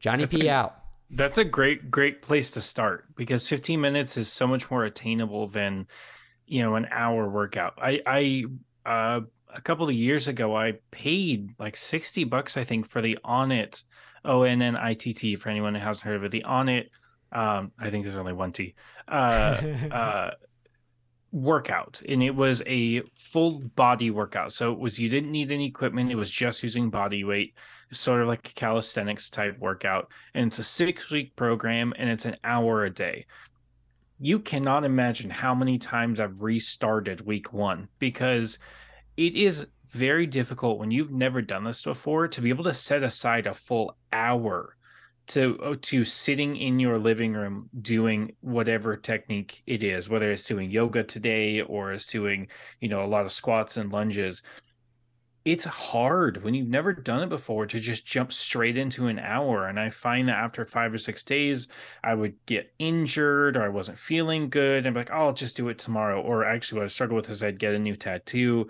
Johnny that's P a, out. That's a great, great place to start because 15 minutes is so much more attainable than, you know, an hour workout. I, I, uh, a couple of years ago, I paid like 60 bucks, I think, for the Onnit, O N N I T T, for anyone who hasn't heard of it. The Onnit, um, I think there's only one T, uh, uh, workout and it was a full body workout so it was you didn't need any equipment it was just using body weight sort of like a calisthenics type workout and it's a six week program and it's an hour a day you cannot imagine how many times i've restarted week one because it is very difficult when you've never done this before to be able to set aside a full hour to oh, to sitting in your living room doing whatever technique it is whether it's doing yoga today or it's doing you know a lot of squats and lunges it's hard when you've never done it before to just jump straight into an hour and i find that after five or six days i would get injured or i wasn't feeling good and be like oh i'll just do it tomorrow or actually what i struggle with is i'd get a new tattoo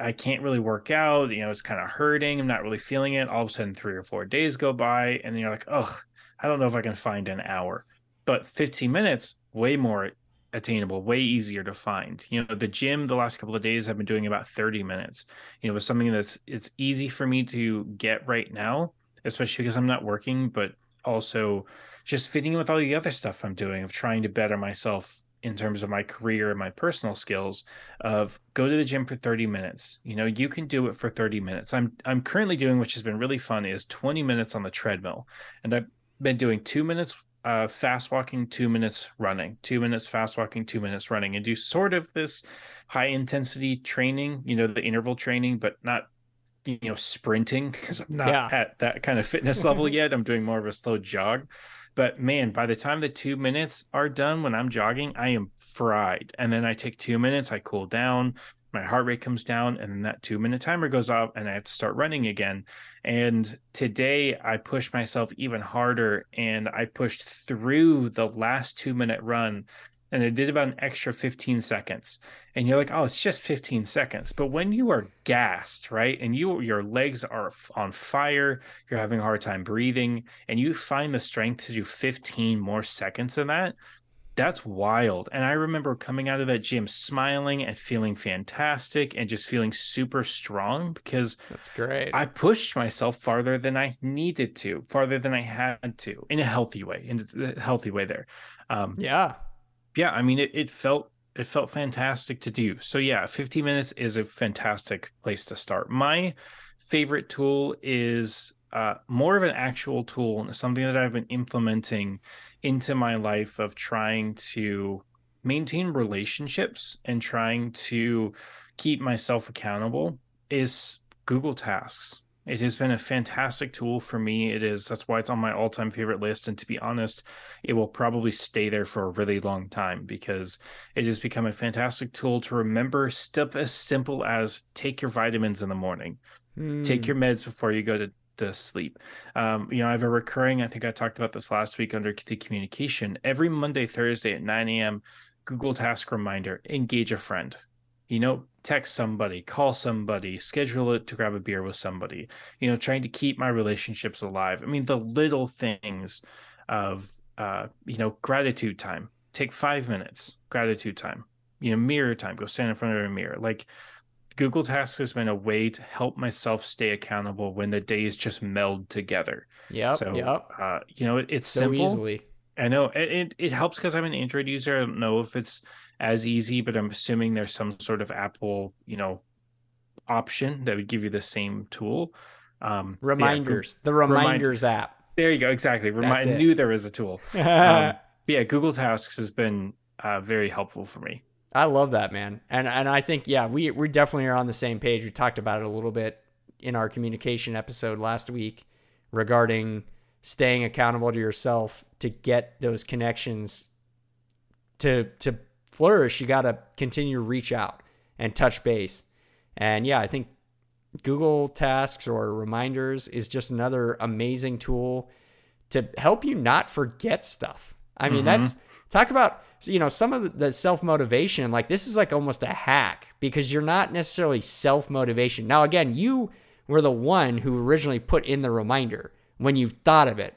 I can't really work out. You know, it's kind of hurting. I'm not really feeling it. All of a sudden, three or four days go by, and then you're like, oh, I don't know if I can find an hour. But 15 minutes, way more attainable, way easier to find. You know, the gym the last couple of days I've been doing about 30 minutes. You know, it's something that's it's easy for me to get right now, especially because I'm not working, but also just fitting in with all the other stuff I'm doing of trying to better myself in terms of my career and my personal skills of go to the gym for 30 minutes you know you can do it for 30 minutes i'm i'm currently doing which has been really fun is 20 minutes on the treadmill and i've been doing 2 minutes uh, fast walking 2 minutes running 2 minutes fast walking 2 minutes running and do sort of this high intensity training you know the interval training but not you know sprinting because i'm not yeah. at that kind of fitness level yet i'm doing more of a slow jog but man, by the time the two minutes are done when I'm jogging, I am fried. And then I take two minutes, I cool down, my heart rate comes down, and then that two minute timer goes off, and I have to start running again. And today I pushed myself even harder and I pushed through the last two minute run and it did about an extra 15 seconds and you're like oh it's just 15 seconds but when you are gassed right and you your legs are on fire you're having a hard time breathing and you find the strength to do 15 more seconds than that that's wild and i remember coming out of that gym smiling and feeling fantastic and just feeling super strong because that's great i pushed myself farther than i needed to farther than i had to in a healthy way in a healthy way there um, yeah yeah, I mean, it, it felt it felt fantastic to do. So yeah, 15 minutes is a fantastic place to start. My favorite tool is uh, more of an actual tool and something that I've been implementing into my life of trying to maintain relationships and trying to keep myself accountable is Google Tasks. It has been a fantastic tool for me. It is that's why it's on my all-time favorite list. And to be honest, it will probably stay there for a really long time because it has become a fantastic tool to remember stuff as simple as take your vitamins in the morning, mm. take your meds before you go to the sleep. Um, you know, I have a recurring, I think I talked about this last week under the communication. Every Monday, Thursday at 9 a.m., Google Task Reminder, engage a friend. You know, text somebody, call somebody, schedule it to grab a beer with somebody, you know, trying to keep my relationships alive. I mean, the little things of, uh, you know, gratitude time. Take five minutes, gratitude time, you know, mirror time, go stand in front of a mirror. Like, Google Tasks has been a way to help myself stay accountable when the days just meld together. Yeah. So, yep. Uh, you know, it, it's so simple. easily. I know it, it, it helps because I'm an Android user. I don't know if it's as easy, but I'm assuming there's some sort of Apple, you know, option that would give you the same tool. Um, reminders, yeah, the reminders remind, app. There you go. Exactly. Remind, I knew there was a tool. um, yeah, Google Tasks has been uh, very helpful for me. I love that, man. And and I think yeah, we we definitely are on the same page. We talked about it a little bit in our communication episode last week regarding staying accountable to yourself to get those connections to to flourish. You got to continue to reach out and touch base. And yeah, I think Google Tasks or Reminders is just another amazing tool to help you not forget stuff. I mean, mm-hmm. that's talk about you know some of the self motivation. Like this is like almost a hack because you're not necessarily self motivation. Now, again, you were the one who originally put in the reminder when you thought of it,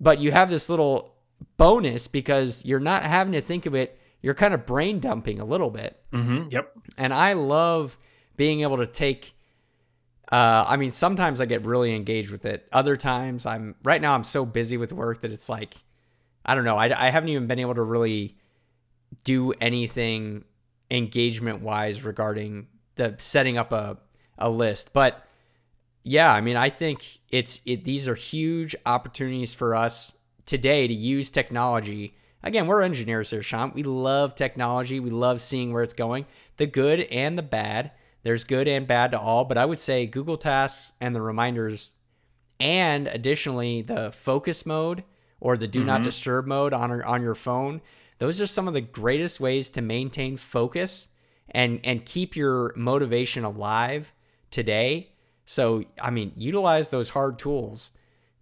but you have this little bonus because you're not having to think of it. You're kind of brain dumping a little bit. Mm-hmm. Yep. And I love being able to take. Uh, I mean, sometimes I get really engaged with it. Other times, I'm right now. I'm so busy with work that it's like I don't know. I, I haven't even been able to really do anything engagement wise regarding the setting up a, a list. But yeah, I mean, I think it's it, these are huge opportunities for us today to use technology. Again, we're engineers here, Sean. We love technology. We love seeing where it's going, the good and the bad. There's good and bad to all, but I would say Google Tasks and the reminders, and additionally the focus mode or the do mm-hmm. not disturb mode on on your phone. Those are some of the greatest ways to maintain focus and and keep your motivation alive today. So, I mean, utilize those hard tools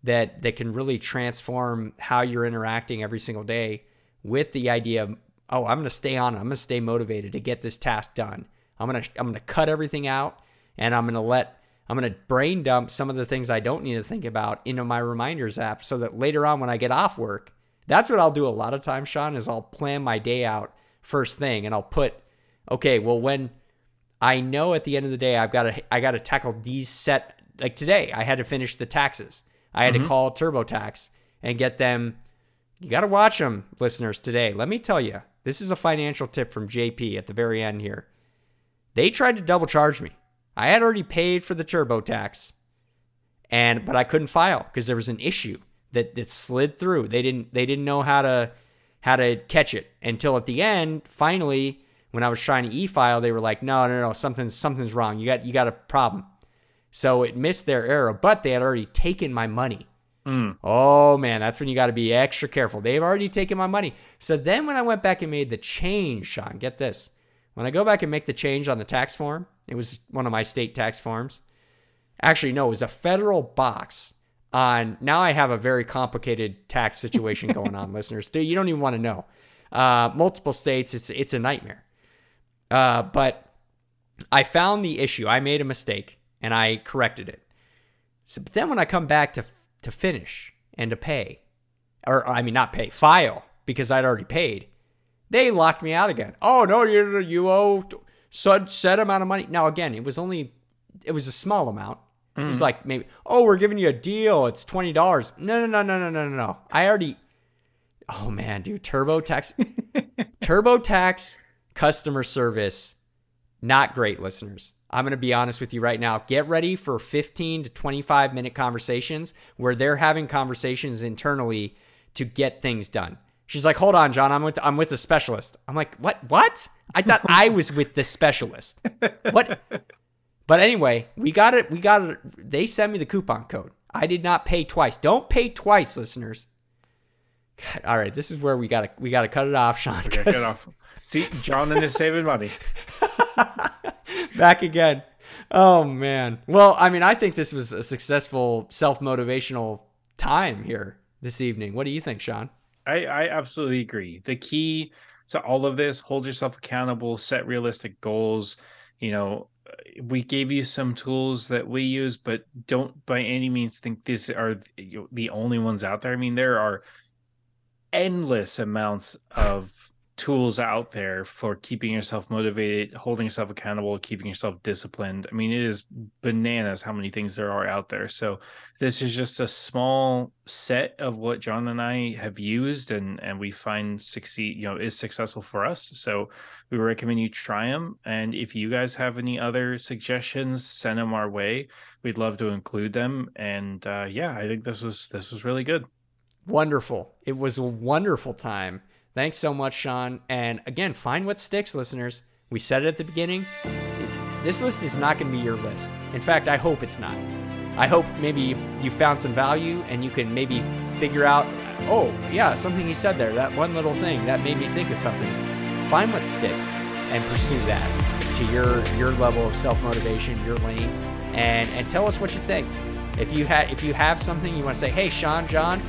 that that can really transform how you're interacting every single day with the idea of oh, I'm going to stay on, I'm going to stay motivated to get this task done. I'm going to I'm going to cut everything out and I'm going to let I'm going to brain dump some of the things I don't need to think about into my reminders app so that later on when I get off work, that's what I'll do a lot of times, Sean, is I'll plan my day out first thing and I'll put, okay, well, when I know at the end of the day, I've got to, I got to tackle these set, like today, I had to finish the taxes. I had mm-hmm. to call TurboTax and get them. You got to watch them, listeners, today. Let me tell you, this is a financial tip from JP at the very end here. They tried to double charge me. I had already paid for the TurboTax, and but I couldn't file because there was an issue that that slid through. They didn't they didn't know how to how to catch it until at the end. Finally, when I was trying to e-file, they were like, "No, no, no, something's something's wrong. You got you got a problem." So it missed their error, but they had already taken my money. Mm. Oh man, that's when you got to be extra careful. They've already taken my money. So then when I went back and made the change, Sean, get this. When I go back and make the change on the tax form, it was one of my state tax forms. Actually, no, it was a federal box on. Now I have a very complicated tax situation going on, listeners. You don't even want to know. Uh, multiple states, it's it's a nightmare. Uh, but I found the issue. I made a mistake and I corrected it. So, but then when I come back to to finish and to pay, or I mean not pay, file because I'd already paid, they locked me out again. Oh no, you you owe such set amount of money. Now again, it was only it was a small amount. Mm. Mm. like maybe oh we're giving you a deal. It's twenty dollars. No no no no no no no. I already. Oh man, dude, TurboTax, TurboTax customer service, not great, listeners. I'm going to be honest with you right now. Get ready for 15 to 25 minute conversations where they're having conversations internally to get things done. She's like, "Hold on, John. I'm with I'm with the specialist." I'm like, "What? What? I thought I was with the specialist. What? But anyway, we got it. We got it. They sent me the coupon code. I did not pay twice. Don't pay twice, listeners. God, all right, this is where we gotta we gotta cut it off, Sean. Okay, cut off. See, John is saving money. Back again. Oh man. Well, I mean, I think this was a successful self motivational time here this evening. What do you think, Sean? I, I absolutely agree. The key to all of this: hold yourself accountable, set realistic goals. You know, we gave you some tools that we use, but don't by any means think these are the only ones out there. I mean, there are endless amounts of tools out there for keeping yourself motivated, holding yourself accountable, keeping yourself disciplined. I mean, it is bananas how many things there are out there. So this is just a small set of what John and I have used and and we find succeed, you know, is successful for us. So we recommend you try them. And if you guys have any other suggestions, send them our way. We'd love to include them. And uh, yeah, I think this was this was really good. Wonderful. It was a wonderful time. Thanks so much, Sean. And again, find what sticks, listeners. We said it at the beginning. This list is not going to be your list. In fact, I hope it's not. I hope maybe you found some value and you can maybe figure out, oh, yeah, something you said there, that one little thing that made me think of something. Find what sticks and pursue that to your your level of self-motivation, your lane, and and tell us what you think. If you had if you have something you want to say, hey Sean, John,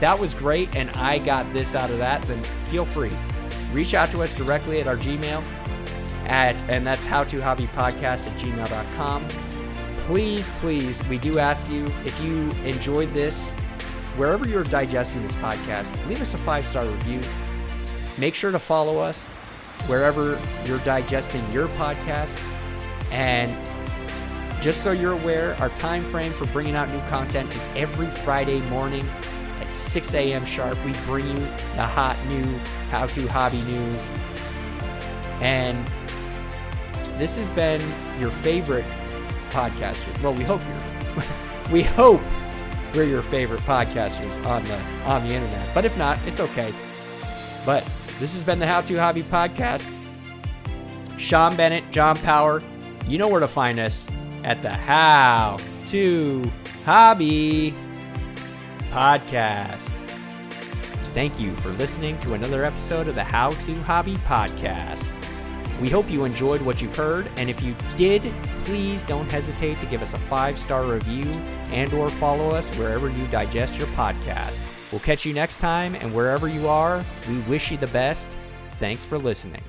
that was great and I got this out of that, then feel free. Reach out to us directly at our Gmail at and that's how to hobby podcast at gmail.com. Please, please, we do ask you if you enjoyed this, wherever you're digesting this podcast, leave us a five-star review. Make sure to follow us wherever you're digesting your podcast. And just so you're aware, our time frame for bringing out new content is every Friday morning at 6 a.m. sharp. We bring you the hot new how to hobby news. And this has been your favorite podcaster. Well, we hope you're we hope we're your favorite podcasters on the on the internet. But if not, it's okay. But this has been the How to Hobby Podcast. Sean Bennett, John Power. You know where to find us at the How to Hobby Podcast. Thank you for listening to another episode of the How to Hobby Podcast. We hope you enjoyed what you've heard, and if you did, please don't hesitate to give us a five-star review and or follow us wherever you digest your podcast. We'll catch you next time, and wherever you are, we wish you the best. Thanks for listening.